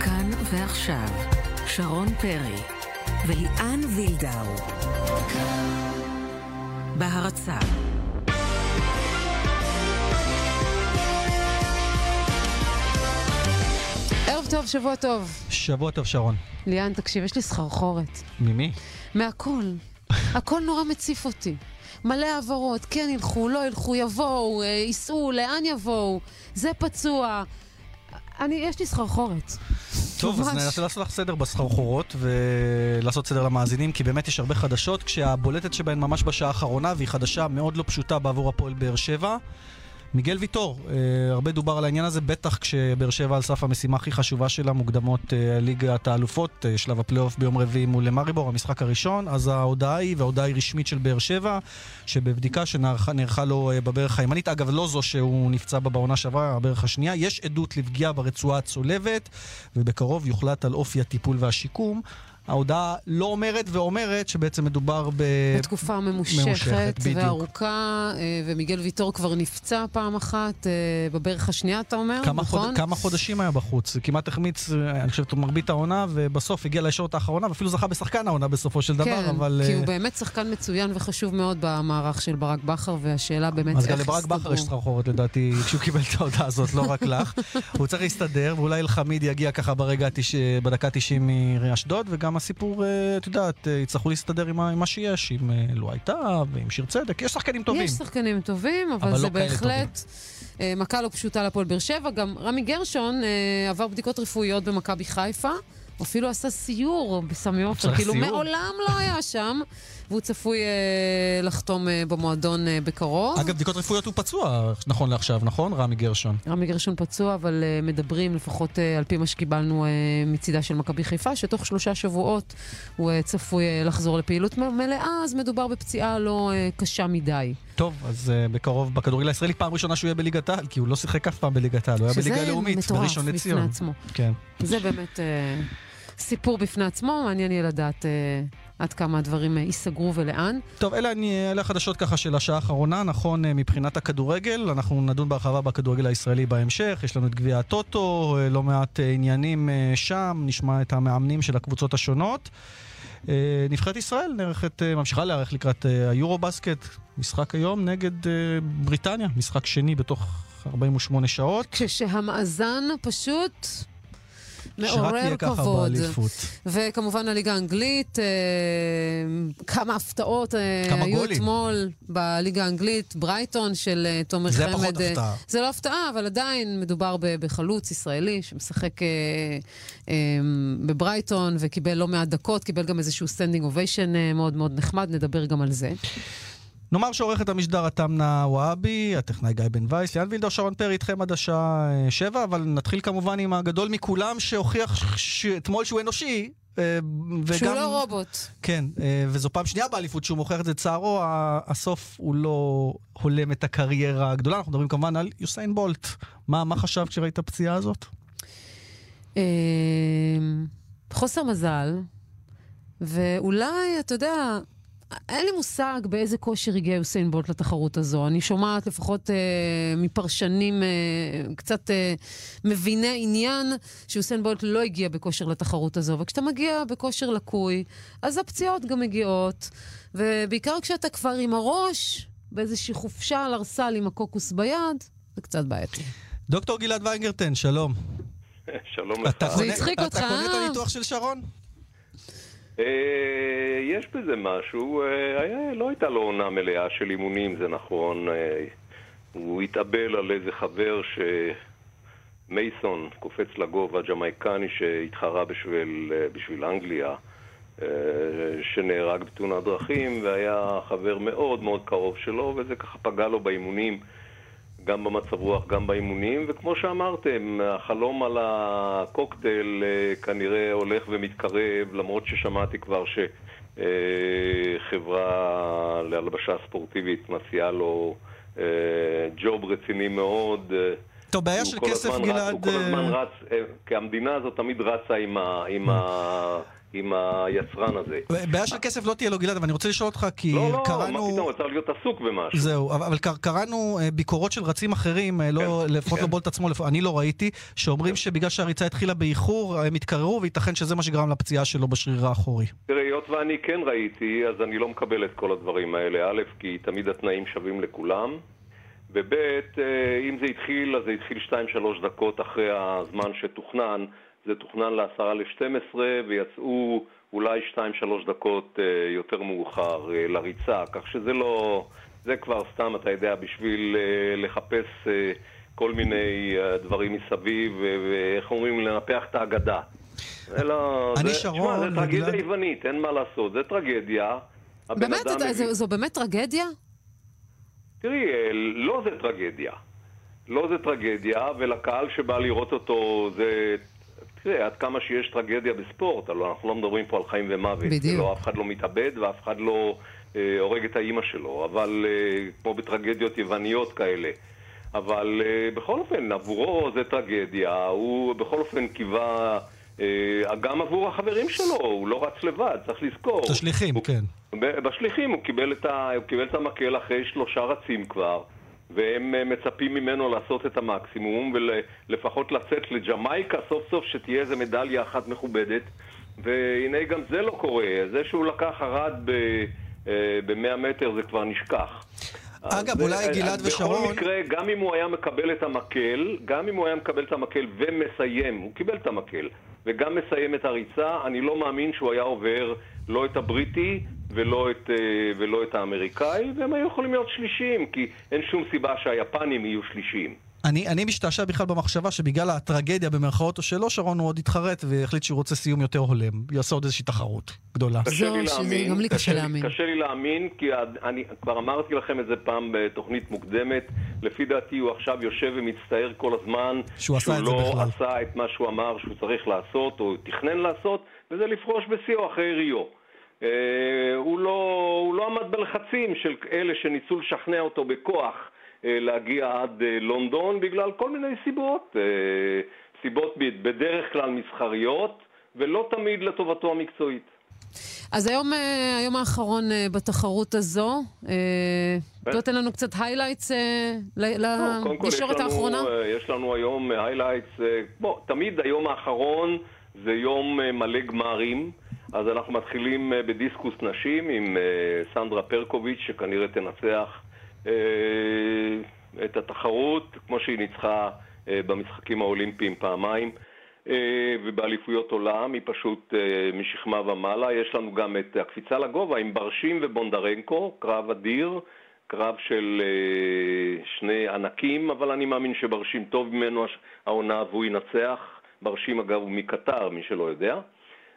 כאן ועכשיו, שרון פרי וליאן וילדאו. בהרצה ערב טוב, שבוע טוב. שבוע טוב, שרון. ליאן, תקשיב, יש לי סחרחורת. ממי? מהכל. הכל נורא מציף אותי. מלא העברות, כן ילכו, לא ילכו, יבואו, אה, ייסעו, לאן יבואו, זה פצוע. אני, יש לי סחרחורת. טוב, אז. ננסה לעשות לך סדר בסחרחורות ולעשות סדר למאזינים, כי באמת יש הרבה חדשות, כשהבולטת שבהן ממש בשעה האחרונה, והיא חדשה מאוד לא פשוטה בעבור הפועל באר שבע. מיגל ויטור, אה, הרבה דובר על העניין הזה, בטח כשבאר שבע על סף המשימה הכי חשובה שלה, מוקדמות אה, ליגת האלופות, אה, שלב הפלייאוף ביום רביעי מול מריבור, המשחק הראשון, אז ההודעה היא, וההודעה היא רשמית של באר שבע, שבבדיקה שנערכה נערכה לו בברך הימנית, אגב לא זו שהוא נפצע בה בעונה שעברה, הברך השנייה, יש עדות לפגיעה ברצועה הצולבת, ובקרוב יוחלט על אופי הטיפול והשיקום. ההודעה לא אומרת ואומרת שבעצם מדובר ב... בתקופה ממושכת, ממושכת. וארוכה, אה, ומיגל ויטור כבר נפצע פעם אחת, אה, בברך השנייה, אתה אומר, כמה, נכון? חוד... כמה חודשים היה בחוץ, כמעט החמיץ, אה, אני חושב, מרבית העונה, ובסוף הגיע לישורת האחרונה, ואפילו זכה בשחקן העונה בסופו של דבר, כן, אבל... כי הוא באמת שחקן מצוין וחשוב מאוד במערך של ברק בכר, והשאלה באמת אז איך גם לברק בכר יש סחרחורת לדעתי, כשהוא קיבל את ההודעה הזאת, לא רק לך. הוא צריך להסתדר, ואולי אלחמיד יגיע ככה ברגע. בדקה 90 מאשדוד, וגם הסיפור, אה, את יודעת, אה, יצטרכו להסתדר עם, מה שיש, עם אה, לו הייתה, ועם שיר צדק, יש שחקנים טובים. יש שחקנים טובים, אבל, אבל זה לא בהחלט מכה לא פשוטה לפועל באר שבע. גם רמי גרשון עבר בדיקות רפואיות במכבי חיפה. הוא אפילו עשה סיור בסמי עופר, כאילו סיור? מעולם לא היה שם, והוא צפוי אה, לחתום אה, במועדון אה, בקרוב. אגב, בדיקות רפואיות הוא פצוע, נכון לעכשיו, נכון? רמי גרשון. רמי גרשון פצוע, אבל uh, מדברים, לפחות uh, על פי מה שקיבלנו uh, מצידה של מכבי חיפה, שתוך שלושה שבועות הוא uh, צפוי uh, לחזור לפעילות מלאה, אז מדובר בפציעה לא uh, קשה מדי. טוב, אז uh, בקרוב בכדורגל הישראלי פעם ראשונה שהוא יהיה בליגת העל, כי הוא לא שיחק אף פעם בליגת העל, הוא היה שזה בליגה לאומית, מטורף בראשון בפני לציון. עצמו. כן. זה באמת uh, סיפור בפני עצמו, מעניין יהיה לדעת uh, עד כמה הדברים uh, ייסגרו ולאן. טוב, אלה, אני, אלה החדשות ככה של השעה האחרונה, נכון, אה, מבחינת הכדורגל, אנחנו נדון בהרחבה בכדורגל הישראלי בהמשך, יש לנו את גביע הטוטו, אה, לא מעט אה, עניינים אה, שם, נשמע את המאמנים של הקבוצות השונות. אה, נבחרת ישראל נערכת, אה, ממשיכה להיערך לקראת אה, היורו בסקט, משחק היום נגד אה, בריטניה, משחק שני בתוך 48 שעות. כשהמאזן פשוט מעורר כבוד. באליפות. וכמובן הליגה האנגלית, אה, כמה הפתעות אה, כמה היו גולים. אתמול בליגה האנגלית, ברייטון של אה, תומר זה חמד. פחות אה, הפתעה. זה לא הפתעה, אבל עדיין מדובר בחלוץ ישראלי שמשחק אה, אה, בברייטון וקיבל לא מעט דקות, קיבל גם איזשהו standing ovation אה, מאוד מאוד נחמד, נדבר גם על זה. נאמר שעורכת המשדר התמנה וואבי, הטכנאי גיא בן וייס, ליאן וילדר שרון פרי איתכם עד השעה אה, שבע, אבל נתחיל כמובן עם הגדול מכולם שהוכיח ש- אתמול שהוא אנושי. אה, וגם... שהוא לא רובוט. כן, אה, וזו פעם שנייה באליפות שהוא מוכיח את זה צערו, הסוף הוא לא הולם את הקריירה הגדולה, אנחנו מדברים כמובן על יוסיין בולט. מה, מה חשבת כשראית את הפציעה הזאת? חוסר מזל, ואולי, אתה יודע, אין לי מושג באיזה כושר הגיע יוסיין בולט לתחרות הזו. אני שומעת לפחות אה, מפרשנים אה, קצת אה, מביני עניין שיוסיין בולט לא הגיע בכושר לתחרות הזו. וכשאתה מגיע בכושר לקוי, אז הפציעות גם מגיעות. ובעיקר כשאתה כבר עם הראש באיזושהי חופשה על ארסל עם הקוקוס ביד, זה קצת בעייתי. דוקטור גלעד ויינגרטן, שלום. שלום לך. אתה זה הצחיק אתה אותך, קונה את אה? הניתוח של שרון? אה, יש בזה משהו, אה, לא הייתה לו עונה מלאה של אימונים, זה נכון. אה, הוא התאבל על איזה חבר ש... מייסון, קופץ לגובה, ג'מייקני שהתחרה בשביל, בשביל אנגליה, שנהרג בתאונת דרכים, והיה חבר מאוד מאוד קרוב שלו, וזה ככה פגע לו באימונים. גם במצב רוח, גם באימונים, וכמו שאמרתם, החלום על הקוקטייל אה, כנראה הולך ומתקרב, למרות ששמעתי כבר שחברה להלבשה ספורטיבית מציעה לו אה, ג'וב רציני מאוד. טוב, בעיה של כסף, גלעד... הוא כל הזמן אה, רץ, כי המדינה הזאת תמיד רצה עם ה... עם היצרן הזה. בעיה של כסף לא תהיה לו, גלעד, אבל אני רוצה לשאול אותך, כי לא, לא, קראנו... מה פתאום, צריך להיות עסוק במשהו. זהו, אבל קראנו אה, ביקורות של רצים אחרים, אה, לא, כן, לפחות לא כן. לא בולט עצמו, אני לא ראיתי, שאומרים כן. שבגלל שהריצה התחילה באיחור, הם התקררו, וייתכן שזה מה שגרם לפציעה שלו בשריר האחורי. תראה, היות ואני כן ראיתי, אז אני לא מקבל את כל הדברים האלה. א', כי תמיד התנאים שווים לכולם. וב', אה, אם זה התחיל, אז זה התחיל 2-3 דקות אחרי הזמן שתוכנן. זה תוכנן לעשרה ל-12 ויצאו אולי 2-3 דקות אה, יותר מאוחר אה, לריצה, כך שזה לא... זה כבר סתם, אתה יודע, בשביל לחפש כל מיני דברים מסביב, ואיך אומרים, לנפח את האגדה. אלא... אני שרון... תשמע, זה טרגדיה יוונית, אין מה לעשות, זה טרגדיה. באמת? זו באמת טרגדיה? תראי, אה, לא זה טרגדיה. לא זה טרגדיה, ולקהל שבא לראות אותו זה... תראה, עד כמה שיש טרגדיה בספורט, הלוא אנחנו לא מדברים פה על חיים ומוות. בדיוק. לא, אף אחד לא מתאבד ואף אחד לא אה, הורג את האימא שלו, אבל אה, כמו בטרגדיות יווניות כאלה. אבל אה, בכל אופן, עבורו זה טרגדיה, הוא בכל אופן קיווה... אה, גם עבור החברים שלו, הוא לא רץ לבד, צריך לזכור. את השליחים, הוא, כן. בשליחים, הוא קיבל, את ה, הוא קיבל את המקל אחרי שלושה רצים כבר, והם אה, מצפים ממנו לעשות את המקסימום, ולפחות לצאת לג'מייקה סוף סוף שתהיה איזה מדליה אחת מכובדת, והנה גם זה לא קורה, זה שהוא לקח ארד ב-100 אה, מטר זה כבר נשכח. אגב, אולי גלעד ושרון... בכל מקרה, גם אם הוא היה מקבל את המקל, גם אם הוא היה מקבל את המקל ומסיים, הוא קיבל את המקל, וגם מסיים את הריצה, אני לא מאמין שהוא היה עובר לא את הבריטי ולא את, אה, ולא את האמריקאי, והם היו יכולים להיות שלישיים, כי אין שום סיבה שהיפנים יהיו שלישיים. אני, אני משתעשע בכלל במחשבה שבגלל הטרגדיה במרכאות או שלו, שרון הוא עוד יתחרט והחליט שהוא רוצה סיום יותר הולם. יעשה עוד איזושהי תחרות גדולה. קשה לי להאמין. גם לי קשה להאמין. קשה לי להאמין, כי אני כבר אמרתי לכם את זה פעם בתוכנית מוקדמת. לפי דעתי הוא עכשיו יושב ומצטער כל הזמן שהוא, עשה שהוא לא בכלל. עשה את מה שהוא אמר שהוא צריך לעשות, או תכנן לעשות, וזה לפרוש בשיאו אחרי ריו. Uh, הוא, לא, הוא לא עמד בלחצים של אלה שניסו לשכנע אותו בכוח אה, להגיע עד אה, לונדון בגלל כל מיני סיבות, אה, סיבות בדרך כלל מסחריות ולא תמיד לטובתו המקצועית. אז היום, היום האחרון בתחרות הזו, אתה נותן לנו קצת highlights לישורת האחרונה? יש לנו היום highlights, בוא, תמיד היום האחרון זה יום מלא גמרים, אז אנחנו מתחילים בדיסקוס נשים עם סנדרה פרקוביץ' שכנראה תנצח אה, את התחרות, כמו שהיא ניצחה אה, במשחקים האולימפיים פעמיים. אה, ובאליפויות עולם, היא פשוט משכמה ומעלה. יש לנו גם את הקפיצה לגובה עם ברשים ובונדרנקו, קרב אדיר, קרב של שני ענקים, אבל אני מאמין שברשים טוב ממנו העונה והוא ינצח. ברשים אגב הוא מקטר, מי שלא יודע.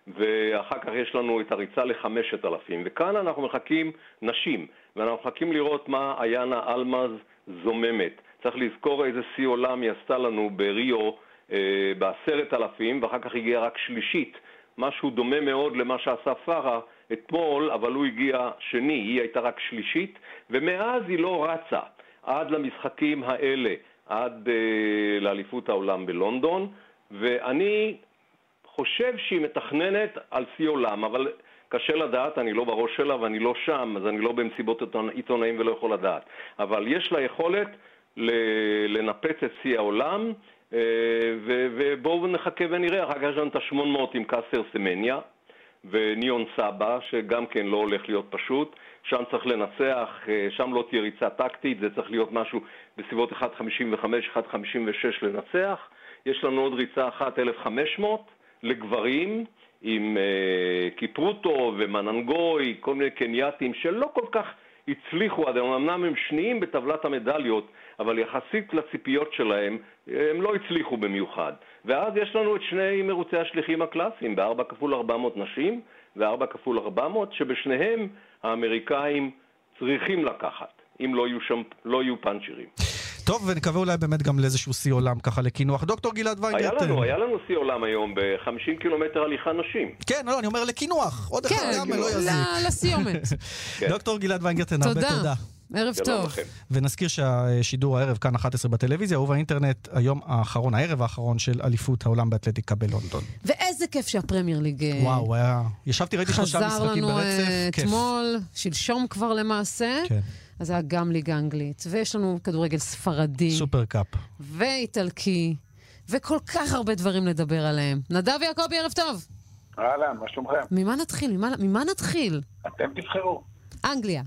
ואחר כך יש לנו את הריצה לחמשת אלפים. וכאן אנחנו מחכים נשים. ואנחנו מחכים לראות מה איינה אלמז זוממת. צריך לזכור איזה שיא עולם היא עשתה לנו בריו אה, בעשרת אלפים, ואחר כך הגיעה רק שלישית. משהו דומה מאוד למה שעשה פארה אתמול, אבל הוא הגיע שני, היא הייתה רק שלישית, ומאז היא לא רצה עד למשחקים האלה, עד אה, לאליפות העולם בלונדון, ואני חושב שהיא מתכננת על שיא עולם, אבל קשה לדעת, אני לא בראש שלה ואני לא שם, אז אני לא במסיבות עיתונאים ולא יכול לדעת. אבל יש לה יכולת לנפץ את שיא העולם, אה, ובואו נחכה ונראה. אחר כך יש לנו את ה-800 עם קאסר סמניה וניאון סבא, שגם כן לא הולך להיות פשוט. שם צריך לנצח, אה, שם לא תהיה ריצה טקטית, זה צריך להיות משהו בסביבות 1.55, 1.56 לנצח. יש לנו עוד ריצה אחת, 1,500 לגברים. עם אה, קיפרוטו ומננגוי, כל מיני קנייתים שלא כל כך הצליחו עד היום, אמנם הם שניים בטבלת המדליות, אבל יחסית לציפיות שלהם, הם לא הצליחו במיוחד. ואז יש לנו את שני מרוצי השליחים הקלאסיים, ב-4 כפול 400 נשים ו-4 כפול 400, שבשניהם האמריקאים צריכים לקחת, אם לא יהיו, שם, לא יהיו פאנצ'רים. טוב, ונקווה אולי באמת גם לאיזשהו שיא עולם ככה לקינוח. דוקטור גלעד ויינגרטן. היה לנו, היה לנו שיא עולם היום ב-50 קילומטר הליכה נשים. כן, לא, אני אומר לקינוח. עוד אחד גם לא יזיק. לסיומת. כן. דוקטור גלעד ויינגרטן, הרבה תודה. ערב טוב. לכם. ונזכיר שהשידור הערב כאן 11 בטלוויזיה ובאינטרנט היום האחרון, הערב האחרון של אליפות העולם באתלטיקה בלונדון. ואיזה כיף שהפרמייר ליג אה, וואו, היה... ישבתי, ראיתי שלושה חזר משחקים לנו ברצף, אה, כיף. אתמול, שלשום כבר למעשה. כן, אז היה גם ליגה אנגלית, ויש לנו כדורגל ספרדי, סופר קאפ. ואיטלקי, וכל כך הרבה דברים לדבר עליהם. נדב יעקבי, ערב טוב. אהלן, מה שלומכם? ממה נתחיל? ממה, ממה נתחיל? אתם תבחרו. אנגליה.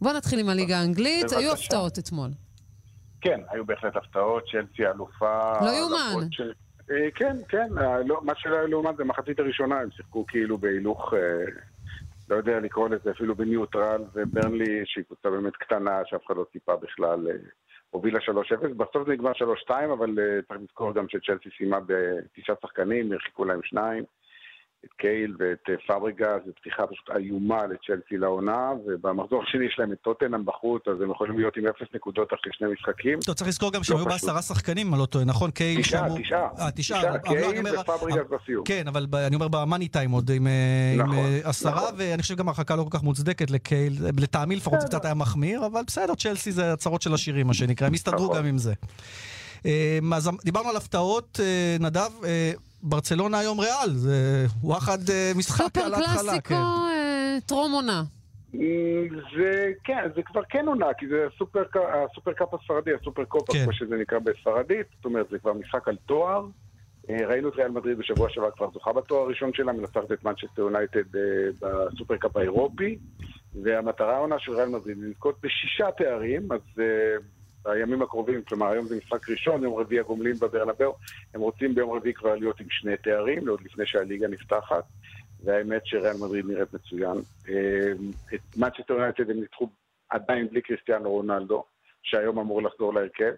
בוא נתחיל עם הליגה האנגלית. היו הפתעות אתמול. כן, היו בהחלט הפתעות, צ'לסי אלופה. לא יאומן. ש... אה, כן, כן, אה, לא, מה שלא היה לעומת זה מחצית הראשונה, הם שיחקו כאילו בהילוך, אה, לא יודע לקרוא לזה אפילו בניוטרל, וברנלי, שהיא קבוצה באמת קטנה, שאף אחד לא ציפה בכלל, אה, הובילה 3-0. בסוף זה נגמר 3-2, אבל אה, צריך לזכור גם שצ'לסי סיימה בתשעה שחקנים, הרחיקו להם שניים. את קייהיל ואת אה, פאברגאס, זו פתיחה פשוט איומה לצ'לסי לעונה, ובמחזור השני יש להם את טוטנאם בחוץ, אז הם יכולים להיות עם אפס נקודות אחרי שני משחקים. טוב, צריך לזכור גם שהם לא היו. בעשרה שחקנים, אני לא טועה, נכון? קייהיל תשעה, שם... תשעה. אה, תשעה. תשעה, אבל לא, קייהיל ופאברגאס בסיום. כן, אבל אני אומר במאני טיים עוד עם, אה, נכון, עשרה, נכון. ואני חושב גם הרחקה לא כל כך מוצדקת לקייהיל, לטעמי לפחות זה קצת היה מחמיר, אבל בסדר, צ'לסי זה הצרות של העשירים, מה שנקרא, הם הסתדרו נכון. גם עם זה. אז דיברנו על הפתעות, נדב, ברצלונה היום ריאל, זה וואחד אה, משחק סופר על ההתחלה, קלאסיקו, כן. אה, טרום עונה. Mm, זה, כן, זה כבר כן עונה, כי זה הסופר, הסופר קאפ הספרדי, הסופר קופה, כן. כמו שזה נקרא בספרדית, זאת אומרת, זה כבר משחק על תואר. אה, ראינו את ריאל מדריד בשבוע שעבר כבר זוכה בתואר הראשון שלה, מנצחת את מנצ'סטר יונייטד אה, בסופר קאפ האירופי, והמטרה העונה של ריאל מדריד היא לזכות בשישה תארים, אז אה, בימים הקרובים, כלומר היום זה משחק ראשון, יום רביעי הגומלין בברנבאו, הם רוצים ביום רביעי כבר להיות עם שני תארים, עוד לפני שהליגה נפתחת. והאמת שריאל מדריד נראית מצוין. אה, את מנצ'סטר יונייטד הם ניצחו עדיין בלי קריסטיאנו רונלדו, שהיום אמור לחזור להרכב.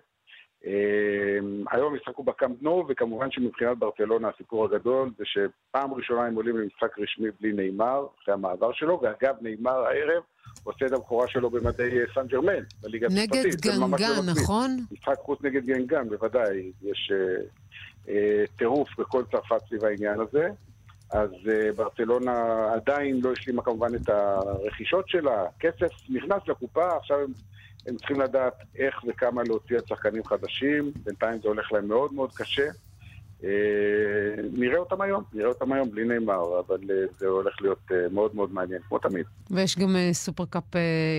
אה, היום המשחק הוא בקאמפ נו, וכמובן שמבחינת ברצלונה הסיפור הגדול זה שפעם ראשונה הם עולים למשחק רשמי בלי נאמר, אחרי המעבר שלו, ואגב, נאמר הערב עושה את הבכורה שלו במדי אה, סן ג'רמן, בליגה נגד הצרפתית. זה ממש גנגן, במקביל. נכון? משחק חוץ נגד גנגן, בוודאי. יש אה, טירוף בכל צרפת סביב העניין הזה. אז ברצלונה עדיין לא השלימה כמובן את הרכישות שלה. כסף נכנס לקופה, עכשיו הם, הם צריכים לדעת איך וכמה להוציא על שחקנים חדשים. בינתיים זה הולך להם מאוד מאוד קשה. אה, נראה אותם היום, נראה אותם היום בלי נאמר, אבל אה, זה הולך להיות אה, מאוד מאוד מעניין, כמו תמיד. ויש גם סופרקאפ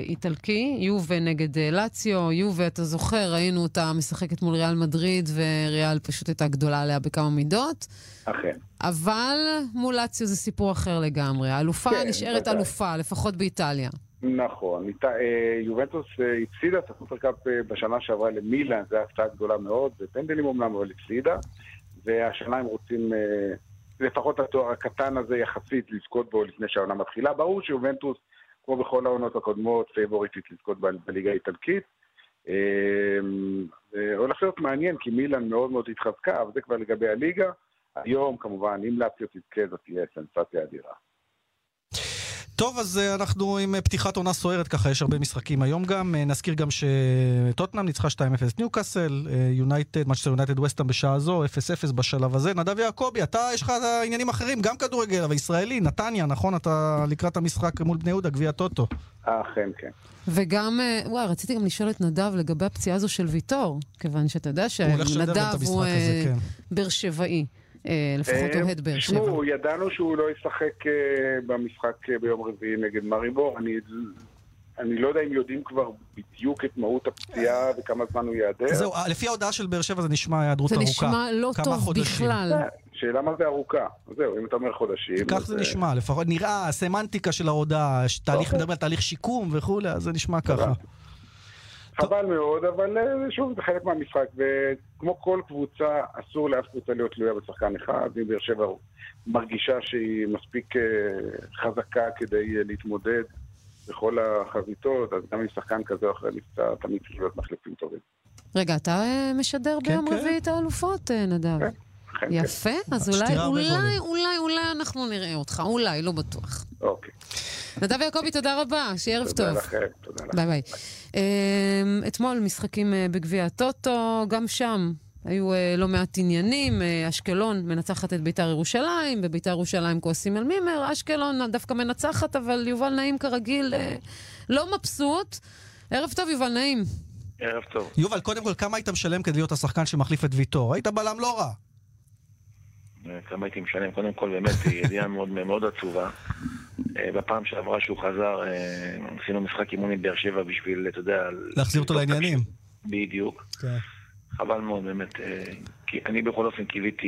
איטלקי, יובה נגד לאציו. יובה, אתה זוכר, ראינו אותה משחקת מול ריאל מדריד, וריאל פשוט הייתה גדולה עליה בכמה מידות. אכן. אבל מול לאציו זה סיפור אחר לגמרי. האלופה כן, נשארת בוודאי. אלופה, לפחות באיטליה. נכון, אה, יובנטוס אה, הפסידה את הסופרקאפ אה, בשנה שעברה למילאן, זו הפתעה גדולה מאוד, בפנדלים אומנם, אבל הפסידה, והשנה הם רוצים לפחות התואר הקטן הזה יחסית לזכות בו לפני שהעונה מתחילה. ברור שיובנטוס, כמו בכל העונות הקודמות, פייבוריטית לזכות בליגה האיטלקית. הולך להיות מעניין, כי מילאן מאוד מאוד התחזקה, אבל זה כבר לגבי הליגה. היום, כמובן, אם לאציו תזכה, זאת תהיה סנסציה אדירה. טוב, אז אה, אנחנו עם אה, פתיחת עונה סוערת, ככה יש הרבה משחקים היום גם. אה, נזכיר גם שטוטנאם ניצחה 2-0 ניוקאסל, אה, יונייטד, מנצ'סטר יונייטד ווסטהאם בשעה זו, 0-0 בשלב הזה. נדב יעקבי, אתה, יש לך עניינים אחרים, גם כדורגל, אבל ישראלי, נתניה, נכון? אתה לקראת המשחק מול בני יהודה, גביע טוטו. אכן, כן. וגם, וואי, רציתי גם לשאול את נדב לגבי הפציעה הזו של ויטור, כיוון שאתה יודע הוא את שנדב הוא אה, כן. באר שבעי, לפחות אה, אוהד באר שבע. תשמעו, ידענו שהוא לא ישחק אה, במשחק אה, ביום רביעי נגד מריבור. אני, אני לא יודע אם יודעים כבר בדיוק את מהות הפציעה וכמה זמן הוא ייעדר. זהו, אה, לפי ההודעה של באר שבע זה נשמע היעדרות זה ארוכה. נשמע לא טוב חודשים. בכלל. אה, שאלה מה זה ארוכה. זהו, אם אתה אומר חודשים... כך זה אה, נשמע, לפחות נראה, הסמנטיקה של ההודעה, תהליך, אוקיי. מדברים על תהליך שיקום וכולי, אז זה נשמע ככה. חבל מאוד, אבל אה, שוב, זה חלק מהמשחק, וכמו כל קבוצה, אסור לאף קבוצה להיות תלויה בשחקן אחד. אם באר שבע מרגישה שהיא מספיק אה, חזקה כדי אה, להתמודד בכל החזיתות, אז גם עם שחקן כזה או אחר נפצע, תמיד צריך להיות מחליפים טובים. רגע, אתה משדר כן, ביום כן. רביעי את האלופות, נדב? כן, כן. יפה, אז אולי, אולי. אולי, אולי אנחנו נראה אותך, אולי, לא בטוח. אוקיי. נדב יעקבי, תודה רבה, שיהיה ערב תודה טוב. לכם, תודה לכם. ביי ביי. אמ, אתמול משחקים אה, בגביע הטוטו, גם שם היו אה, לא מעט עניינים. אה, אשקלון מנצחת את ביתר ירושלים, בביתר ירושלים כועסים על מימר, אשקלון דווקא מנצחת, אבל יובל נעים כרגיל אה, לא מבסוט. ערב טוב, יובל נעים. ערב טוב. יובל, קודם כל, כמה היית משלם כדי להיות השחקן שמחליף את ויטור? היית בלם לא רע. כמה הייתי משלם. קודם כל, באמת, ידיעה מאוד מאוד עצובה. אה, בפעם שעברה שהוא חזר, אה, עשינו משחק אימון עם באר שבע בשביל, אתה יודע... להחזיר אותו לעניינים. בדיוק. כן. חבל מאוד, באמת. אה, כי אני בכל אופן קיוויתי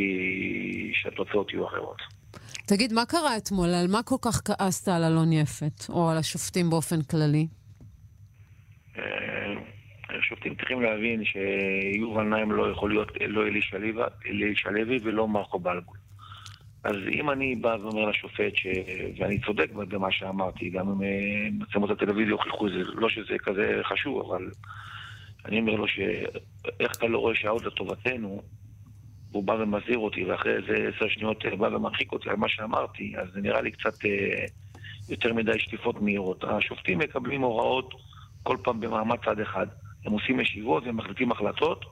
שהתוצאות יהיו אחרות. תגיד, מה קרה אתמול? על מה כל כך כעסת על אלון יפת, או על השופטים באופן כללי? השופטים צריכים להבין שיובל נעים לא יכול להיות לא אלישע לוי ולא מרקו בלבול. אז אם אני בא ואומר לשופט, ש... ואני צודק במה שאמרתי, גם אם אה, מצלמות הטלוויזיה הוכיחו את זה, לא שזה כזה חשוב, אבל אני אומר לו שאיך אתה לא רואה שהעוד לטובתנו, הוא בא ומזהיר אותי, ואחרי איזה עשר שניות בא ומרחיק אותי על מה שאמרתי, אז זה נראה לי קצת אה, יותר מדי שטיפות מהירות. השופטים מקבלים הוראות כל פעם במעמד צד אחד. הם עושים ישיבות והם מחליטים החלטות,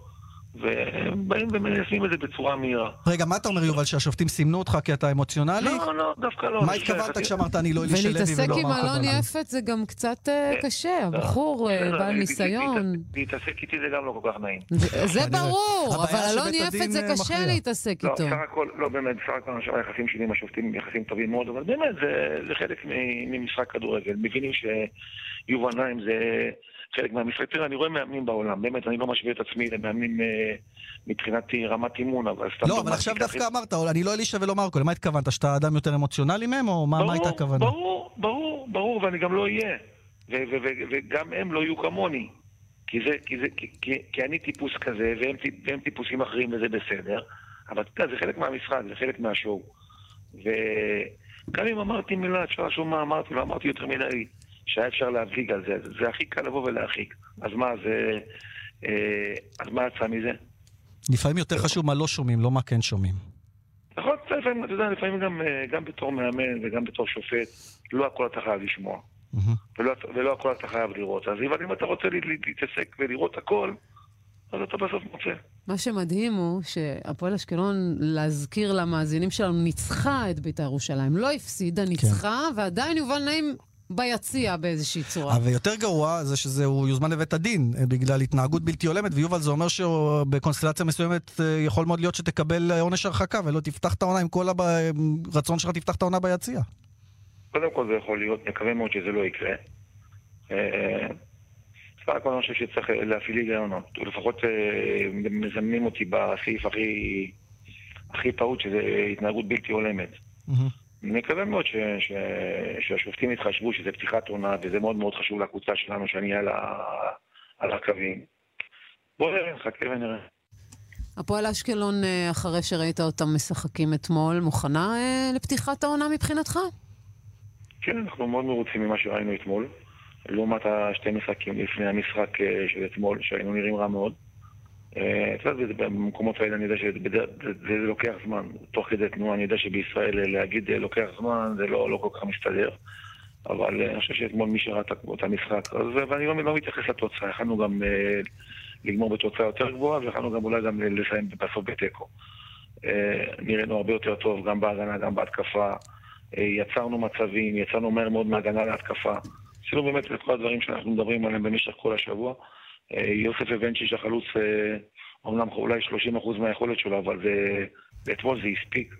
והם באים ומיישמים את זה בצורה מהירה. רגע, מה אתה אומר, יובל, שהשופטים סימנו אותך כי אתה אמוציונלי? לא, לא, דווקא לא. מה התכוונת כשאמרת אני לא אלישע לוי ולא ולהתעסק עם אלון יפת זה גם קצת אה, כן. קשה, הבחור אה, בעל ניסיון. להתעסק איתי זה גם לא כל כך נעים. זה ברור, אבל אלון יפת זה אה, קשה להתעסק לא, איתו. לא, סך הכל, לא באמת, סך הכל היחסים שלי עם השופטים הם יחסים טובים מאוד, אבל באמת זה חלק ממשחק כדורגל. מבינים שיובל נעים זה... חלק מהמשחק. תראה, אני רואה מאמנים בעולם, באמת, אני לא משווה את עצמי למאמנים אה, מבחינת רמת אימון, אבל סתם... לא, אבל עכשיו דווקא אמרת, אני לא אלישע ולא מרקו, למה התכוונת? שאתה אדם יותר אמוציונלי מהם, או מה הייתה הכוונה? ברור, ברור, ברור, ואני גם לא אהיה. וגם הם לא יהיו כמוני. כי, זה, כי, זה, כי, כי, כי אני טיפוס כזה, והם, והם טיפוסים אחרים, וזה בסדר. אבל אתה יודע, זה חלק מהמשחק, זה חלק מהשואו. וגם אם אמרתי מילה, אפשר לשאול מה אמרתי, לא אמרתי יותר מדי. שהיה אפשר להבליג על זה. זה הכי קל לבוא ולהרחיק. אז מה, זה... אה, אז מה יצא מזה? לפעמים יותר חשוב מה לא שומעים, לא מה כן שומעים. נכון, לפעמים, אתה יודע, לפעמים גם, אה, גם בתור מאמן וגם בתור שופט, לא הכל אתה חייב לשמוע. ולא, ולא הכל אתה חייב לראות. אז אם אתה רוצה להתעסק ולראות הכל, אז אתה בסוף מוצא. מה שמדהים הוא שהפועל אשקלון, להזכיר למאזינים שלנו, ניצחה את בית"ר ירושלים. לא הפסידה, ניצחה, כן. ועדיין יובל נעים ביציע באיזושהי צורה. ויותר גרוע זה שהוא יוזמן לבית הדין אה, בגלל התנהגות בלתי הולמת, ויובל זה אומר שבקונסטלציה מסוימת אה, יכול מאוד להיות שתקבל אה, עונש הרחקה ולא תפתח את העונה עם כל הרצון שלך תפתח את העונה ביציע. קודם כל זה יכול להיות, נקווה מאוד שזה לא יקרה. סך הכל אני חושב שצריך להפעיל היגיונות. לפחות מזמנים אותי בסעיף הכי פעוט, שזה התנהגות בלתי הולמת. אני מקווה מאוד ש, ש, שהשופטים יתחשבו שזה פתיחת עונה, וזה מאוד מאוד חשוב לקבוצה שלנו שאני על, ה, על הקווים. בואו נראה, נחכה ונראה. הפועל אשקלון, אה, אחרי שראית אותם משחקים אתמול, מוכנה אה, לפתיחת העונה מבחינתך? כן, אנחנו מאוד מרוצים ממה שראינו אתמול. לעומת השתי משחקים לפני המשחק אה, של אתמול, שהיינו נראים רע מאוד. אה, במקומות האלה אני יודע שזה לוקח זמן. תוך כדי תנועה אני יודע שבישראל להגיד אה, לוקח זמן זה לא, לא כל כך מסתדר. אבל אה, אני חושב שאתמול מי שראה את המשחק, ואני לא, לא מתייחס לתוצאה, יכלנו גם לגמור בתוצאה יותר גבוהה, ויכלנו גם אולי גם לסיים בסוף בתיקו. נראינו הרבה יותר טוב, גם בהגנה, גם בהתקפה. יצרנו מצבים, יצרנו מהר מאוד מהגנה להתקפה. עשינו באמת את כל הדברים שאנחנו מדברים עליהם במשך כל השבוע. אה, יוסף אבנצ'יץ' החלוץ, אומנם אולי 30% מהיכולת שלו, אבל זה, אתמול זה הספיק.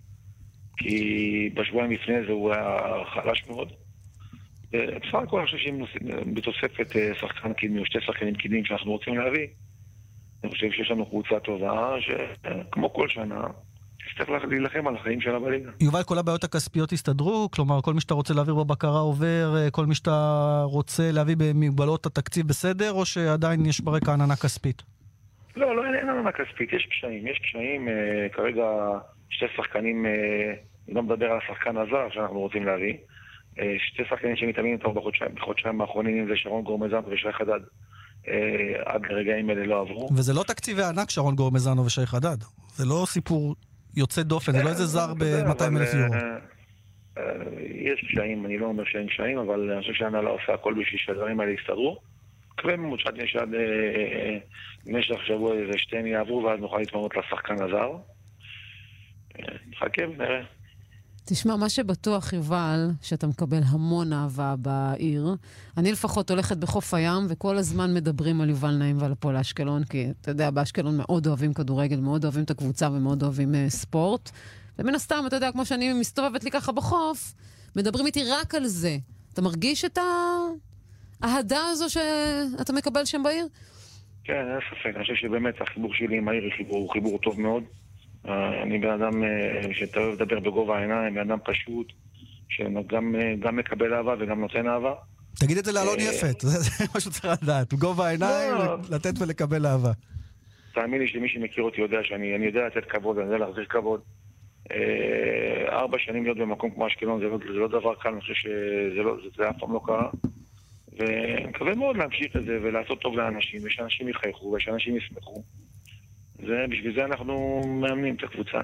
כי בשבועיים לפני זה הוא היה חלש מאוד. בסך הכל אני חושב שאם בתוספת אה, שחקן קדמי או שתי שחקנים קדמיים שאנחנו רוצים להביא, אני חושב שיש לנו קבוצה טובה, שכמו כל שנה, תצטרך להילחם על החיים שלה בליגה. יובל, כל הבעיות הכספיות הסתדרו? כלומר, כל מי שאתה רוצה להעביר בבקרה עובר, אה, כל מי שאתה רוצה להביא במגבלות התקציב בסדר, או שעדיין יש ברקע עננה כספית? לא, לא, אין עננה כספית, יש קשיים. יש קשיים, אה, כרגע שתי שחקנים, אה, אני לא מדבר על השחקן הזר שאנחנו רוצים להביא, אה, שתי שחקנים שמתאמנים איתו בחודשיים, בחודשיים האחרונים, זה שרון גורמזן ושי חדד. אה, עד לרגעים אלה לא עברו. וזה לא תקציבי ענק, שרון גורמזנו ושי חדד. זה לא סיפור יוצא דופן, זה לא איזה זר ב-200 אלף יורו. אה, אה, יש קשיים, אני לא אומר שאין קשיים, אבל אני חושב שהנהלה עושה הכל בשביל שהדברים האלה יסתדרו. מקווה מאוד שעד במשך שבוע איזה שתיהם יעברו ואז נוכל להתמרות לשחקן הזר. נחכה ונראה. תשמע, מה שבטוח, יובל, שאתה מקבל המון אהבה בעיר. אני לפחות הולכת בחוף הים, וכל הזמן מדברים על יובל נעים ועל הפועל אשקלון, כי אתה יודע, באשקלון מאוד אוהבים כדורגל, מאוד אוהבים את הקבוצה ומאוד אוהבים uh, ספורט. ומן הסתם, אתה יודע, כמו שאני מסתובבת לי ככה בחוף, מדברים איתי רק על זה. אתה מרגיש את האהדה הזו שאתה מקבל שם בעיר? כן, אין ספק. אני חושב שבאמת החיבור שלי עם העיר הוא חיבור טוב מאוד. אה, אני בן אדם אה, שאתה אוהב לדבר בגובה העיניים, בן אדם פשוט, שגם אה, מקבל אהבה וגם נותן אהבה. תגיד את זה לאלון יפת, זה מה שצריך לדעת. בגובה העיניים, לא. לתת ולקבל אהבה. תאמין לי שמי שמכיר אותי יודע שאני יודע לתת כבוד, אני יודע להחזיר כבוד. ארבע שנים להיות במקום כמו אשקלון זה לא, לא דבר קל, אני חושב שזה לא, אף פעם לא קרה. ואני מקווה מאוד להמשיך את זה ולעשות טוב לאנשים, ושאנשים יחייכו ושאנשים ישמחו. ובשביל זה אנחנו מאמנים את הקבוצה.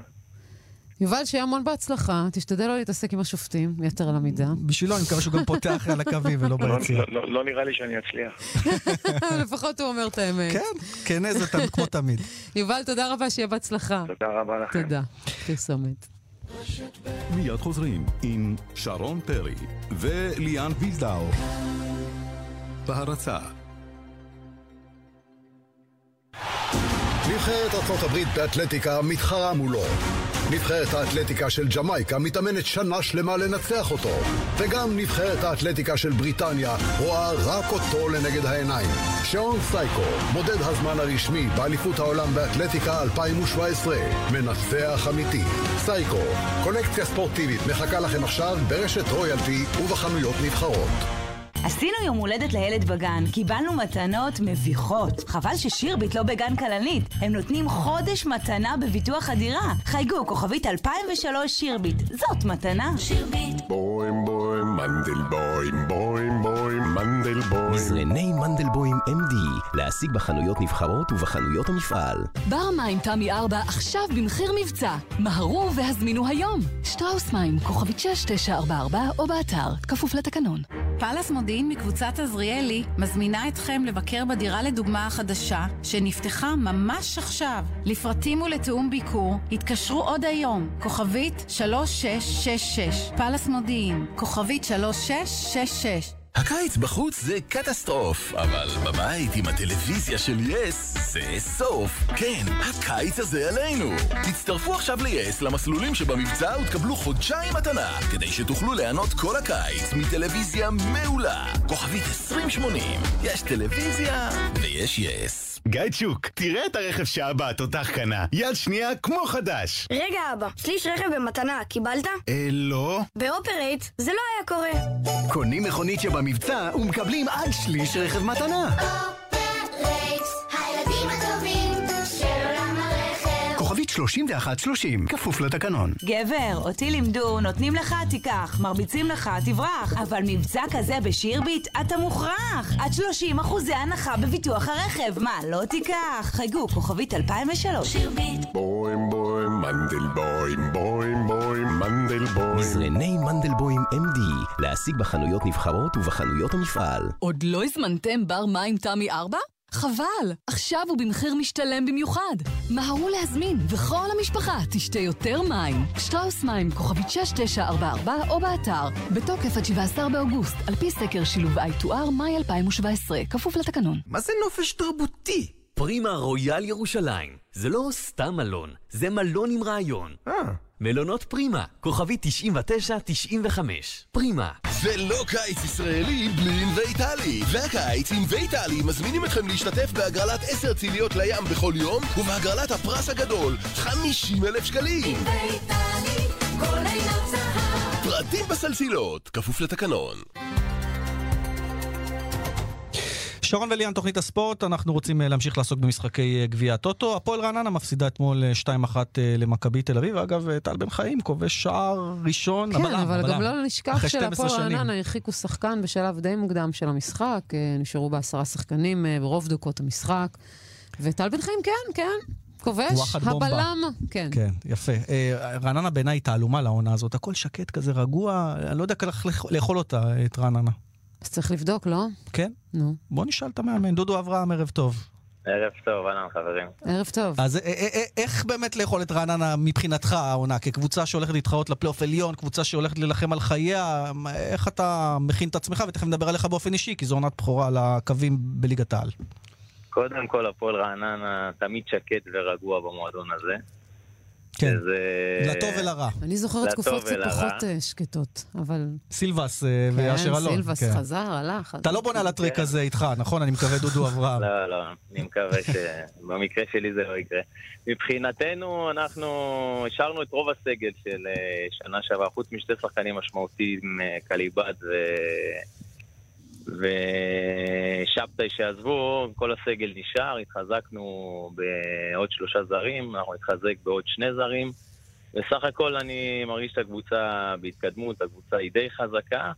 יובל, שיהיה המון בהצלחה. תשתדל לא להתעסק עם השופטים, יתר על המידה. בשבילו אני מקווה שהוא גם פותח על הקווים ולא לא, ביציאה. לא, לא נראה לי שאני אצליח. לפחות הוא אומר את האמת. כן, כן, זה כמו תמיד. יובל, תודה רבה, שיהיה בהצלחה. תודה רבה לכם. תודה. פרסומת. מיד חוזרים עם שרון פרי וליאן ויזדאו. בהרצה נבחרת הברית באתלטיקה מתחרה מולו. נבחרת האתלטיקה של ג'מייקה מתאמנת שנה שלמה לנצח אותו. וגם נבחרת האתלטיקה של בריטניה רואה רק אותו לנגד העיניים. שעון סייקו, מודד הזמן הרשמי באליפות העולם באתלטיקה 2017. מנצח אמיתי. סייקו, קולקציה ספורטיבית מחכה לכם עכשיו ברשת רויאלטי ובחנויות נבחרות. עשינו יום הולדת לילד בגן, קיבלנו מתנות מביכות. חבל ששירביט לא בגן כלנית. הם נותנים חודש מתנה בביטוח הדירה. חייגו, כוכבית 2003 שירביט. זאת מתנה. שירביט. בוים בוים מנדלבוים בוים בוים מנדלבוים מזרני מנדלבוים MD להשיג בחנויות נבחרות ובחנויות המפעל. בר מים תמי 4 עכשיו במחיר מבצע. מהרו והזמינו היום. שטראוס מים, כוכבית 6944 או באתר, כפוף לתקנון. פאלאס מודיעין מקבוצת עזריאלי מזמינה אתכם לבקר בדירה לדוגמה החדשה, שנפתחה ממש עכשיו. לפרטים ולתיאום ביקור, התקשרו עוד היום, כוכבית 3666, פאלאס מודיעין, כוכבית 3666 הקיץ בחוץ זה קטסטרוף, אבל בבית עם הטלוויזיה של יס זה סוף. כן, הקיץ הזה עלינו. תצטרפו עכשיו ליס למסלולים שבמבצע ותקבלו חודשיים מתנה, כדי שתוכלו ליהנות כל הקיץ מטלוויזיה מעולה. כוכבית 2080, יש טלוויזיה ויש יס. גיא צ'וק, תראה את הרכב שאבא התותח קנה. יד שנייה כמו חדש. רגע אבא, שליש רכב במתנה, קיבלת? אה, לא. באופרייט זה לא היה קורה. קונים מכונית שבמבצע ומקבלים עד שליש רכב מתנה. אופרייט, 3130, כפוף לתקנון. גבר, אותי לימדו, נותנים לך, תיקח, מרביצים לך, תברח. אבל מבצע כזה בשירביט, אתה מוכרח. עד 30 אחוזי הנחה בביטוח הרכב. מה, לא תיקח? חייגו, כוכבית 2003. שירביט. בוים בוים מנדלבוים, בוים בוים מנדלבוים. מזרני מנדלבוים MD, להשיג בחנויות נבחרות ובחנויות המפעל. עוד לא הזמנתם בר מים תמי 4? חבל! עכשיו הוא במחיר משתלם במיוחד. מהרו להזמין, וכל המשפחה תשתה יותר מים. שטראוס מים, כוכבית 6944 או באתר. בתוקף עד 17 באוגוסט, על פי סקר שילוב I2R, מאי 2017, כפוף לתקנון. מה זה נופש תרבותי? פרימה רויאל ירושלים. זה לא סתם מלון, זה מלון עם רעיון. אה. מלונות פרימה, כוכבי 99-95. פרימה. זה לא קיץ ישראלי בלי ענבי איטלי. והקיץ ענבי איטלי מזמינים אתכם להשתתף בהגרלת 10 ציליות לים בכל יום, ובהגרלת הפרס הגדול, 50 אלף שקלים. ענבי איטלי, כל עינות זהב. פרטים בסלסילות, כפוף לתקנון. שרון וליאן, תוכנית הספורט, אנחנו רוצים אה, להמשיך לעסוק במשחקי אה, גביע הטוטו. הפועל רעננה מפסידה אתמול 2-1 אה, למכבי תל אביב. אגב, טל בן חיים כובש שער ראשון, כן, הבלם, אבל גם לא נשכח שלפועל רעננה הרחיקו שחקן בשלב די מוקדם של המשחק. נשארו בעשרה שחקנים ברוב דקות המשחק. וטל בן חיים, כן, כן. כובש, הבלם, כן. כן, יפה. רעננה בעיניי תעלומה לעונה הזאת, הכל שקט כזה, רגוע, אני לא יודע איך לאכול אותה, את רעננה. אז צריך לבדוק, לא? כן. נו. בוא נשאל את המאמן, דודו אברהם, ערב טוב. ערב טוב, אהלן חברים. ערב טוב. אז אה, אה, אה, איך באמת לאכול את רעננה מבחינתך העונה? כקבוצה שהולכת להתחרות לפלייאוף עליון, קבוצה שהולכת להילחם על חייה, איך אתה מכין את עצמך, ותכף נדבר עליך באופן אישי, כי זו עונת בכורה על הקווים בליגת העל. קודם כל, הפועל רעננה תמיד שקט ורגוע במועדון הזה. כן, שזה... לטוב ולרע. אני זוכרת תקופות קצת. פחות אה, שקטות, אבל... סילבס אה, ואשר אלון. כן, סילבס כן. חזר, הלך. אתה לא בונה על הטריק הזה איתך, נכון? אני מקווה, דודו אברהם. לא, לא, אני מקווה שבמקרה שלי זה לא יקרה. מבחינתנו, אנחנו השארנו את רוב הסגל של אה, שנה שעברה, חוץ משתי שחקנים משמעותיים, אה, קליבד ו... ושבתאי שעזבו, כל הסגל נשאר, התחזקנו בעוד שלושה זרים, אנחנו נתחזק בעוד שני זרים. בסך הכל אני מרגיש את הקבוצה בהתקדמות, הקבוצה היא די חזקה.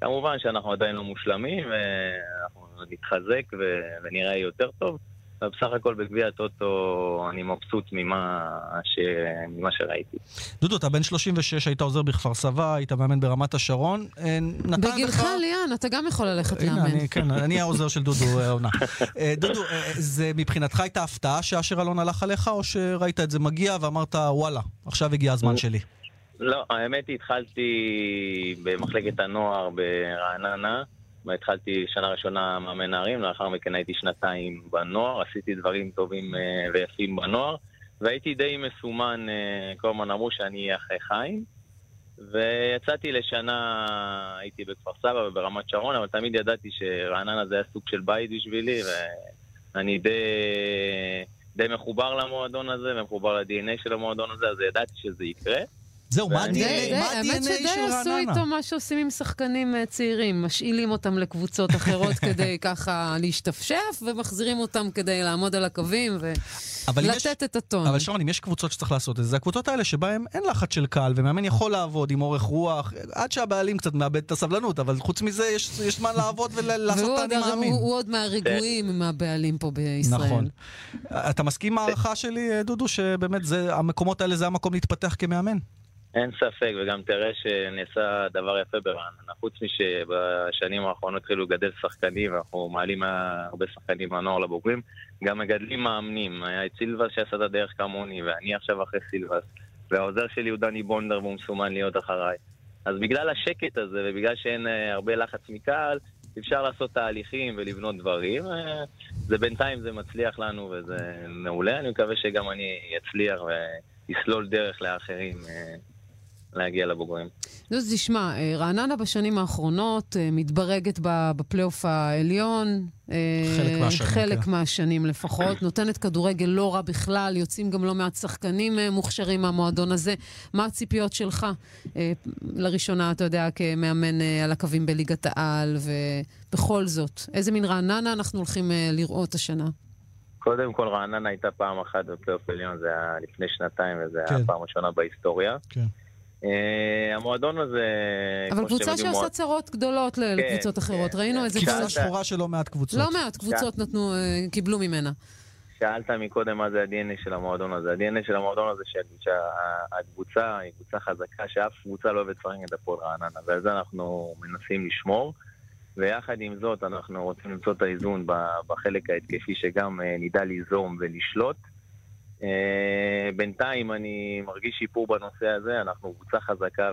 כמובן שאנחנו עדיין לא מושלמים, ואנחנו נתחזק ונראה יותר טוב. אבל בסך הכל בגביע הטוטו אני מבסוט ממה, ש... ממה שראיתי. דודו, אתה בן 36, היית עוזר בכפר סבא, היית מאמן ברמת השרון. אה, בגילך, לך... ליאן, אתה גם יכול ללכת הנה, לאמן. אני, כן, אני העוזר של דודו אה, העונה. אה, דודו, אה, זה מבחינתך הייתה הפתעה שאשר אלון הלך עליך, או שראית את זה מגיע ואמרת, וואלה, עכשיו הגיע הזמן שלי? לא, האמת היא, התחלתי במחלקת הנוער ברעננה. התחלתי שנה ראשונה מאמן נערים, לאחר מכן הייתי שנתיים בנוער, עשיתי דברים טובים אה, ויפים בנוער, והייתי די מסומן, אה, כל הזמן אמרו שאני אהיה אחרי חיים. ויצאתי לשנה, הייתי בכפר סבא וברמת שרון, אבל תמיד ידעתי שרעננה זה היה סוג של בית בשבילי, ואני די, די מחובר למועדון הזה ומחובר ל-DNA של המועדון הזה, אז ידעתי שזה יקרה. זהו, מה ה-DNA מה האמת ה-DNA שדי של עשו רעננה? איתו מה שעושים עם שחקנים אה, צעירים, משאילים אותם לקבוצות אחרות כדי ככה להשתפשף, ומחזירים אותם כדי לעמוד על הקווים ולתת את הטון. אבל שרון, אם יש קבוצות שצריך לעשות את זה, הקבוצות האלה שבהן אין לחץ של קהל, ומאמן יכול לעבוד עם אורך רוח, עד שהבעלים קצת מאבד את הסבלנות, אבל חוץ מזה יש זמן לעבוד ולעשות את הר- מאמין. הוא עוד מהרגועים מהבעלים פה בישראל. נכון. אתה מסכים עם ההערכה שלי, דודו, שבאמת המקומות האלה זה המקום להתפתח כמאמן? אין ספק, וגם תראה שנעשה דבר יפה ברעננה. חוץ משבשנים האחרונות התחילו לגדל שחקנים, ואנחנו מעלים הרבה שחקנים מהנוער לבוגרים, גם מגדלים מאמנים. היה את סילבס שעשה את הדרך כמוני, ואני עכשיו אחרי סילבס. והעוזר שלי הוא דני בונדר, והוא מסומן להיות אחריי. אז בגלל השקט הזה, ובגלל שאין אה, הרבה לחץ מקהל, אפשר לעשות תהליכים ולבנות דברים. אה, זה בינתיים זה מצליח לנו וזה מעולה. אני מקווה שגם אני אצליח ויסלול דרך לאחרים אה, להגיע לבוגרים. אז תשמע, אה, רעננה בשנים האחרונות אה, מתברגת ב- בפלייאוף העליון. אה, חלק מהשנים, חלק כן. מהשנים לפחות. נותנת כדורגל לא רע בכלל, יוצאים גם לא מעט שחקנים מוכשרים מהמועדון הזה. מה הציפיות שלך? לראשונה, אתה יודע, כמאמן על הקווים בליגת העל, ובכל זאת, איזה מין רעננה אנחנו הולכים לראות השנה? קודם כל, רעננה הייתה פעם אחת בפלייאוף עליון, זה היה לפני שנתיים, וזה כן. היה פעם ראשונה בהיסטוריה. כן. אה, המועדון הזה... אבל קבוצה שעושה צרות גדולות כן, לקבוצות אחרות. ראינו איזה... כבשה גול- שחורה של לא מעט קבוצות. לא מעט קבוצות נתנו, אה, קיבלו ממנה. שאלת מקודם מה זה ה-DNA של המועדון הזה. ה-DNA של המועדון הזה שהקבוצה היא קבוצה חזקה, שאף קבוצה לא אוהבת לשחק נגד הפועל רעננה, ועל זה אנחנו מנסים לשמור. ויחד עם זאת, אנחנו רוצים למצוא את האיזון בחלק ההתקפי, שגם אה, נדע ליזום ולשלוט. אה, בינתיים אני מרגיש שיפור בנושא הזה, אנחנו קבוצה חזקה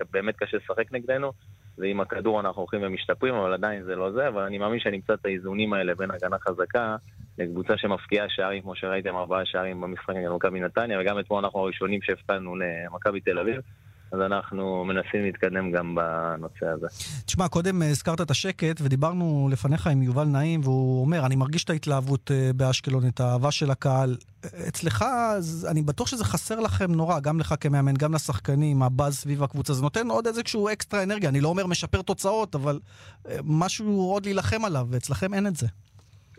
ובאמת קשה לשחק נגדנו, ועם הכדור אנחנו הולכים ומשתפרים, אבל עדיין זה לא זה, אבל אני מאמין שאני אמצא את האיזונים האלה בין הגנה חזקה לקבוצה שמפקיעה שערים, כמו שראיתם, ארבעה שערים במשחק נגד מכבי נתניה, וגם אתמול אנחנו הראשונים שהפתענו למכבי תל אביב, אז אנחנו מנסים להתקדם גם בנושא הזה. תשמע, קודם אה, הזכרת את השקט, ודיברנו לפניך עם יובל נעים, והוא אומר, אני מרגיש את ההתלהבות אה, באשקלון, את האהבה של הקהל. אצלך, אני בטוח שזה חסר לכם נורא, גם לך כמאמן, גם לשחקנים, הבאז סביב הקבוצה. זה נותן עוד איזשהו אקסטרה אנרגיה. אני לא אומר משפר תוצאות, אבל אה, משהו עוד להילחם עליו, ואצלכם אין את זה.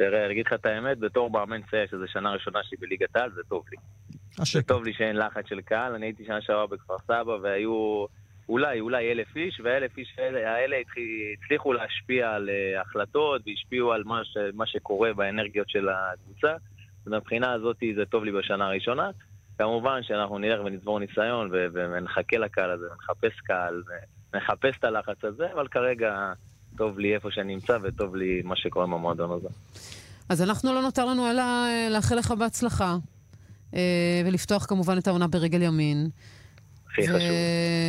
תראה, אני אגיד לך את האמת, בתור מאמן צעיר, שזו שנה ראשונה שלי בליגת העל, זה טוב לי. זה השקט. טוב לי שאין לחץ של קהל, אני הייתי שנה שעברה בכפר סבא, והיו אולי, אולי אלף איש, והאלף איש האלה, הצליחו להשפיע על אה, החלטות, והשפיעו על מה, ש, מה שקורה באנרגיות של הקבוצה. ומבחינה הזאת זה טוב לי בשנה הראשונה. כמובן שאנחנו נלך ונצבור ניסיון, ונחכה לקהל הזה, ונחפש קהל, ונחפש את הלחץ הזה, אבל כרגע טוב לי איפה שאני נמצא, וטוב לי מה שקורה במועדון הזה. אז אנחנו לא נותר לנו אלא אה, לאחל לך בהצלחה, אה, ולפתוח כמובן את העונה ברגל ימין. הכי חשוב.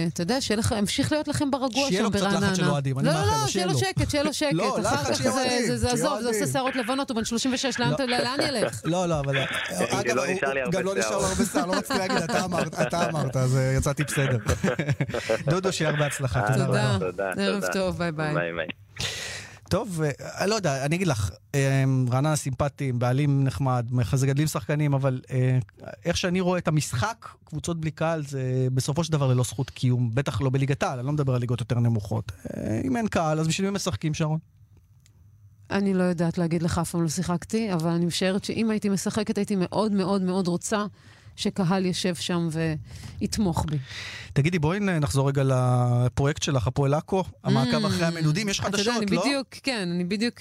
ואתה יודע, שיהיה לך, המשיך להיות לכם ברגוע שיהיה שם לו קצת ברעננה. לחץ של אוהדים, אני לא, מאחל לא, לו, לא, שיהיה שיהיה לו. שקט, שיהיה לו שקט. לא, לחץ שיהיה זה- אוהדים, זה- זה שיהיה עזוב, זה עושה. שערות לבנות, הוא בן 36, לאן אתה- לאן ילך? לא, לא, אבל... אגב, לא לי הרבה גם לא נשאר לו שיער. הרבה שיער, לא רציתי להגיד, אתה אמרת, אתה אמרת, אז אה, יצאתי בסדר. דודו, שיהיה הרבה הצלחה, תודה תודה. רבה. תודה, ערב תודה. טוב, ביי ביי. טוב, אה, אני לא יודע, אני אגיד לך, אה, רעננה סימפטיים, בעלים נחמד, מגדלים שחקנים, אבל אה, איך שאני רואה את המשחק, קבוצות בלי קהל, זה בסופו של דבר ללא זכות קיום, בטח לא בליגת העל, אני לא מדבר על ליגות יותר נמוכות. אה, אם אין קהל, אז בשביל מי משחקים, שרון? אני לא יודעת להגיד לך, אף פעם לא שיחקתי, אבל אני משערת שאם הייתי משחקת, הייתי מאוד מאוד מאוד רוצה שקהל ישב שם ויתמוך בי. תגידי, בואי נחזור רגע לפרויקט שלך, הפועל עכו, המעקב אחרי המנודים, יש אתה יודע, חדשות, אני לא? בדיוק, כן, אני בדיוק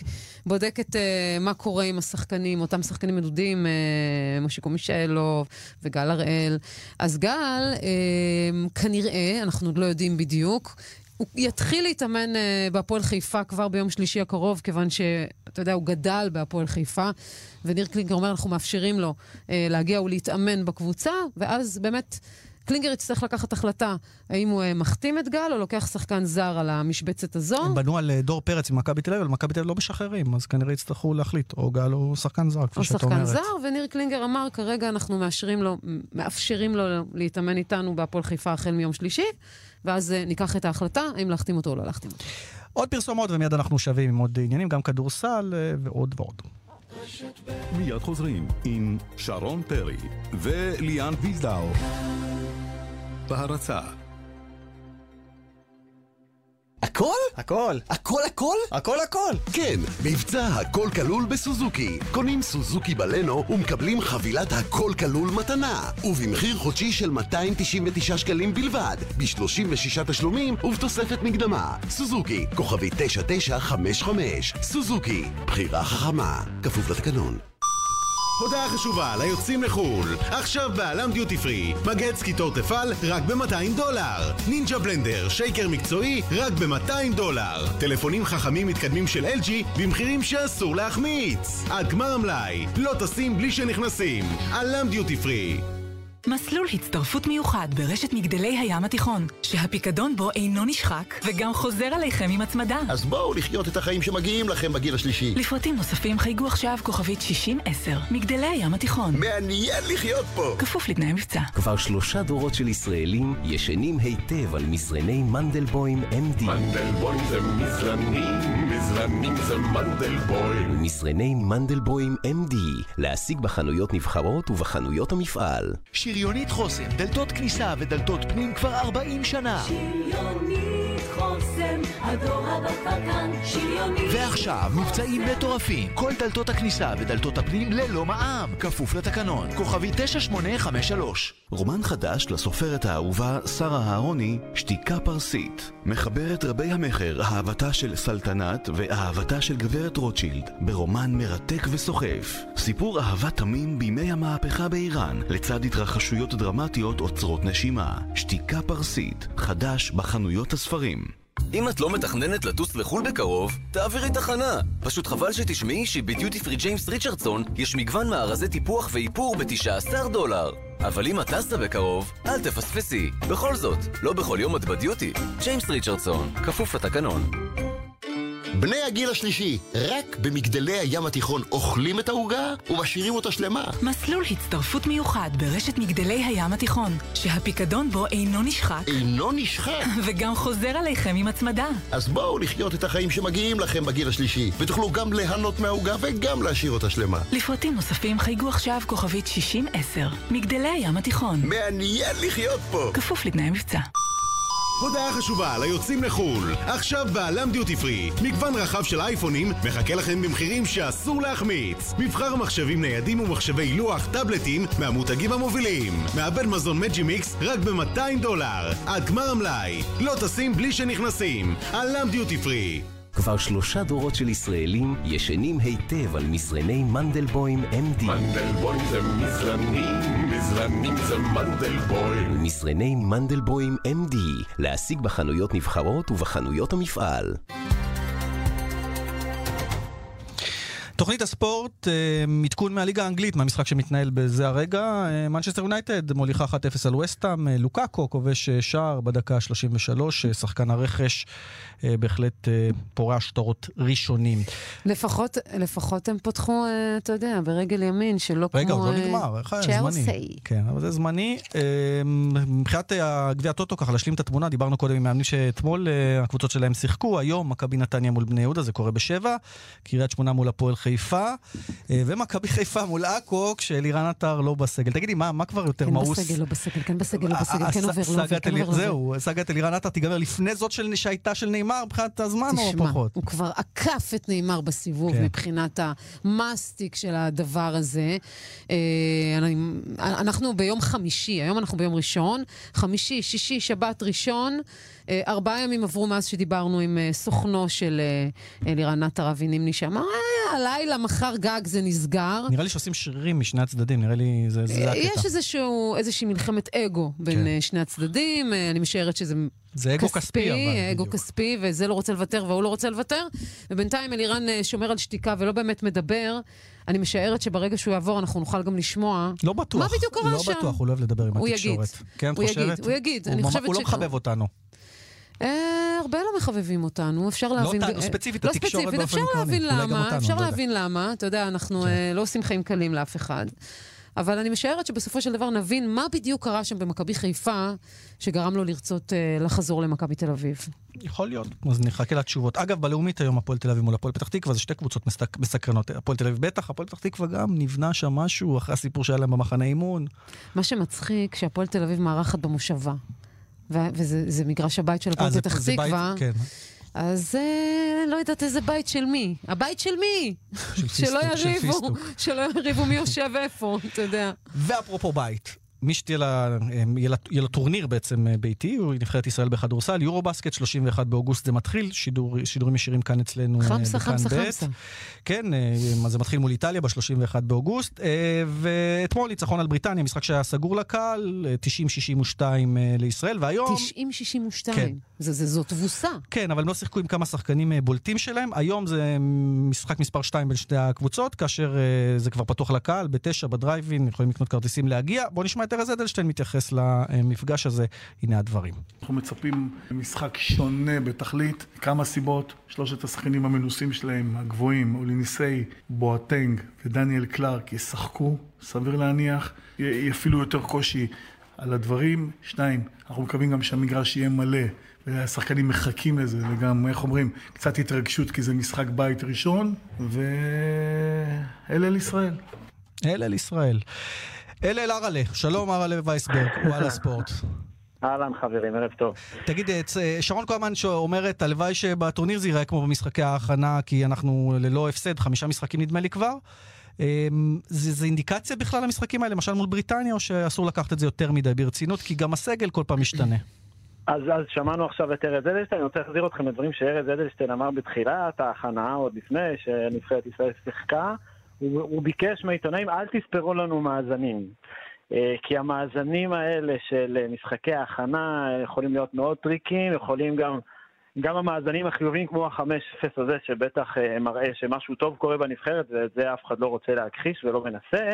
בודקת uh, מה קורה עם השחקנים, אותם שחקנים מדודים, uh, מושיקו מישאלוב וגל הראל. אז גל, uh, כנראה, אנחנו עוד לא יודעים בדיוק, הוא יתחיל להתאמן uh, בהפועל חיפה כבר ביום שלישי הקרוב, כיוון שאתה יודע, הוא גדל בהפועל חיפה, וניר קלינגר אומר, אנחנו מאפשרים לו uh, להגיע ולהתאמן בקבוצה, ואז באמת... קלינגר יצטרך לקחת החלטה האם הוא אה, מחתים את גל או לוקח שחקן זר על המשבצת הזו. הם בנו על דור פרץ עם מכבי תל אביב, אבל מכבי תל אביב לא משחררים, אז כנראה יצטרכו להחליט, או גל או שחקן זר, כפי או שאת שחקן אומרת. זר, וניר קלינגר אמר, כרגע אנחנו מאשרים לו, מאפשרים לו להתאמן איתנו בהפועל חיפה החל מיום שלישי, ואז אה, ניקח את ההחלטה האם להחתים אותו או לא להחתים אותו. עוד פרסומות ומיד אנחנו שווים עם עוד עניינים, גם כדורסל אה, ועוד ועוד. מיד חוזרים עם שרון פרי וליאן ויזדאו. בהרצה הכל? הכל. הכל הכל? הכל הכל. כן, מבצע הכל כלול בסוזוקי. קונים סוזוקי בלנו ומקבלים חבילת הכל כלול מתנה. ובמחיר חודשי של 299 שקלים בלבד, ב-36 תשלומים ובתוספת מקדמה. סוזוקי, כוכבי 9955. סוזוקי, בחירה חכמה. כפוף לתקנון. הודעה חשובה ליוצאים לחו"ל. עכשיו בעלם דיוטי פרי. מגהץ קיטור תפעל רק ב-200 דולר. נינג'ה בלנדר, שייקר מקצועי, רק ב-200 דולר. טלפונים חכמים מתקדמים של LG במחירים שאסור להחמיץ. עד גמר המלאי. לא טסים בלי שנכנסים. עלם דיוטי פרי. מסלול הצטרפות מיוחד ברשת מגדלי הים התיכון, שהפיקדון בו אינו נשחק וגם חוזר עליכם עם הצמדה. אז בואו לחיות את החיים שמגיעים לכם בגיל השלישי. לפרטים נוספים חייגו עכשיו כוכבית 6010, מגדלי הים התיכון. מעניין לחיות פה! כפוף לתנאי מבצע. כבר שלושה דורות של ישראלים ישנים היטב על מזרני מנדלבוים MD. מנדלבוים זה מזרנים, מזרנים זה מנדלבוים. מזרני מנדלבוים MD, להשיג בחנויות נבחרות ובחנויות המפעל. שריונית חוסם, דלתות כניסה ודלתות פנים כבר 40 שנה. שריונית חוסם, הדור הבא כבר כאן, שריונית ועכשיו מבצעים מטורפים, כל דלתות הכניסה ודלתות הפנים ללא מע"מ, כפוף לתקנון, כוכבי 9853. רומן חדש לסופרת האהובה שרה אהרוני, שתיקה פרסית. מחברת רבי המכר, אהבתה של סלטנת ואהבתה של גברת רוטשילד, ברומן מרתק וסוחף. סיפור אהבה תמים בימי המהפכה באיראן, לצד התרחשויות דרמטיות עוצרות נשימה. שתיקה פרסית, חדש בחנויות הספרים. אם את לא מתכננת לטוס לחו"ל בקרוב, תעבירי תחנה. פשוט חבל שתשמעי שבדיוטי פרי ג'יימס ריצ'רדסון יש מגוון מארזי טיפוח ואיפור ב-19 דולר. אבל אם את טסת בקרוב, אל תפספסי. בכל זאת, לא בכל יום את בדיוטי. ג'יימס ריצ'רדסון, כפוף לתקנון. בני הגיל השלישי, רק במגדלי הים התיכון אוכלים את העוגה ומשאירים אותה שלמה. מסלול הצטרפות מיוחד ברשת מגדלי הים התיכון, שהפיקדון בו אינו נשחק. אינו נשחק? וגם חוזר עליכם עם הצמדה. אז בואו לחיות את החיים שמגיעים לכם בגיל השלישי, ותוכלו גם ליהנות מהעוגה וגם להשאיר אותה שלמה. לפרטים נוספים חייגו עכשיו כוכבית 6010, מגדלי הים התיכון. מעניין לחיות פה! כפוף לתנאי מבצע. הודעה חשובה ליוצאים לחו"ל. עכשיו בעלם דיוטי פרי. מגוון רחב של אייפונים מחכה לכם במחירים שאסור להחמיץ. מבחר מחשבים ניידים ומחשבי לוח, טאבלטים מהמותגים המובילים. מעבד מזון מג'י מיקס רק ב-200 דולר. עד גמר המלאי. לא טסים בלי שנכנסים. עלם דיוטי פרי. כבר שלושה דורות של ישראלים ישנים היטב על מזרני מנדלבוים MD. מנדלבוים זה מזרנים, מזרנים זה מנדלבוים. מזרני מנדלבוים MD, להשיג בחנויות נבחרות ובחנויות המפעל. תוכנית הספורט, אה, עדכון מהליגה האנגלית, מהמשחק שמתנהל בזה הרגע. אה, מנצ'סטר יונייטד מוליכה 1-0 על וסטאם, אה, לוקאקו כובש אה, שער בדקה ה-33, אה, שחקן הרכש אה, בהחלט אה, פורע שטרות ראשונים. לפחות, לפחות הם פתחו, אה, אתה יודע, ברגל ימין, שלא כמו... רגע, עוד לא אה, נגמר. צ'לסי. כן, אבל זה זמני. אה, מבחינת אה, גביע הטוטו, ככה להשלים את התמונה, דיברנו קודם עם מאמנים שאתמול אה, הקבוצות שלהם שיחקו, היום מכבי נתניה מול בני יהודה, זה קורה בשבע, קריית שמונה מול הפועל חיפה, אה, ומכבי חיפה מול עכו, כשאלירן עטר לא בסגל. תגידי, מה מה כבר יותר כן מאוס? בסגל, לא בסגל, כן בסגל, לא בסגל, הס- כן עובר, לא עובר, כן עובר. לא עובר. זהו, סאגת אלירן עטר תיגמר לפני זאת של- שהייתה של נאמר מבחינת הזמן או תשמע, פחות? הוא כבר עקף את נאמר בסיבוב כן. מבחינת המאסטיק של הדבר הזה. אה, אנחנו ביום חמישי, היום אנחנו ביום ראשון, חמישי, שישי, שבת, ראשון. אה, ארבעה ימים עברו מאז שדיברנו עם אה, סוכנו של אה, אלירן עטר אבי נימני, שאמר, "אה, הלילה, מחר גג זה נסגר. נראה לי שעושים שרירים משני הצדדים, נראה לי זה זה הקטע. יש איזשהו, איזושהי מלחמת אגו בין כן. אה, שני הצדדים, אה, אני משערת שזה זה אגו כספי, אבל, אגו כספי, וזה לא רוצה לוותר והוא לא רוצה לוותר. ובינתיים אלירן אה, שומר על שתיקה ולא באמת מדבר. אני משערת שברגע שהוא יעבור אנחנו נוכל גם לשמוע. לא בטוח. מה בדיוק קרה לא שם? בטוח, הוא לא אוהב לדבר עם הוא התקשורת. יגיד. כן, את הוא חושבת? יגיד, הוא יגיד. הוא ממש- הוא לא מחבב אותנו. אה, הרבה לא מחבבים אותנו, אפשר לא להבין... אותנו, אה, ספציפית, לא התקשורת ספציפית, באופן אפשר עקרוני. להבין למה, אותנו, אפשר אני לא יודע. להבין למה, אתה יודע, אנחנו אה, לא עושים חיים קלים לאף אחד. אבל אני משערת שבסופו של דבר נבין מה בדיוק קרה שם במכבי חיפה, שגרם לו לרצות אה, לחזור למכבי תל אביב. יכול להיות, אז נחכה לתשובות. אגב, בלאומית היום הפועל תל אביב מול הפועל פתח תקווה, זה שתי קבוצות מסק- מסקרנות. הפועל תל אביב בטח, הפועל פתח תקווה גם נבנה שם משהו אחרי הסיפור שהיה להם במחנה אימון. מה שמצחיק, שהפועל תל אביב מארחת במושבה. וזה זה מגרש הבית של אה, הפועל פתח תקווה. כן. אז אה, לא יודעת איזה בית של מי. הבית של מי? של פיסטוק, של פיסטוק. שלא יריבו מי יושב איפה, אתה יודע. ואפרופו בית, מי שתהיה לה, אמ, יהיה לה, יהיה לה טורניר בעצם אה, ביתי, הוא נבחרת ישראל בכדורסל, יורו בסקט, 31 באוגוסט זה מתחיל, שידור, שידורים ישירים כאן אצלנו אה, חמסה, חמסה. חמסה. כן, אה, אז זה מתחיל מול איטליה ב-31 באוגוסט, אה, ואתמול ניצחון על בריטניה, משחק שהיה סגור לקהל, אה, 90-62 אה, לישראל, והיום... 90-62. כן. זה, זה, זו תבוסה. כן, אבל הם לא שיחקו עם כמה שחקנים אה, בולטים שלהם. היום זה משחק מספר 2 בין שתי הקבוצות, כאשר אה, זה כבר פתוח לקהל, בתשע, בדרייבין, יכולים לקנות כרטיסים להגיע. בואו נשמע את ארז אדלשטיין מתייחס למפגש הזה. הנה הדברים. אנחנו מצפים למשחק שונה בתכלית, כמה סיבות, שלושת השחקנים המנוסים שלהם, הגבוהים, אוליניסי, בואטנג ודניאל קלארק ישחקו, סביר להניח, יהיה אפילו יותר קושי על הדברים. שניים, אנחנו מקווים גם שהמגרש יהיה מלא, והשחקנים מחכים לזה, וגם, איך אומרים, קצת התרגשות כי זה משחק בית ראשון, ואלה אל ישראל. אלה אל ישראל. אל ארלה, שלום ארלה וייסברג, וואלה ספורט. אהלן חברים, ערב טוב. תגיד, אה, צ- שרון כהמן שאומרת, הלוואי שבטורניר זה ייראה כמו במשחקי ההכנה, כי אנחנו ללא הפסד, חמישה משחקים נדמה לי כבר. אה, זה, זה אינדיקציה בכלל למשחקים האלה, למשל מול בריטניה, או שאסור לקחת את זה יותר מדי ברצינות, כי גם הסגל כל פעם משתנה. אז, אז שמענו עכשיו את ארז אדלשטיין, אני רוצה להחזיר אתכם לדברים שארז אדלשטיין אמר בתחילת ההכנה, עוד לפני שנבחרת ישראל שיחקה. הוא, הוא ביקש מהעיתונאים, אל תספרו לנו מאזנים. אה, כי המאזנים האלה של אה, משחקי ההכנה יכולים להיות מאוד טריקים, יכולים גם, גם המאזנים החיוביים כמו ה-5-0 הזה, שבטח אה, מראה שמשהו טוב קורה בנבחרת, ואת זה אף אחד לא רוצה להכחיש ולא מנסה,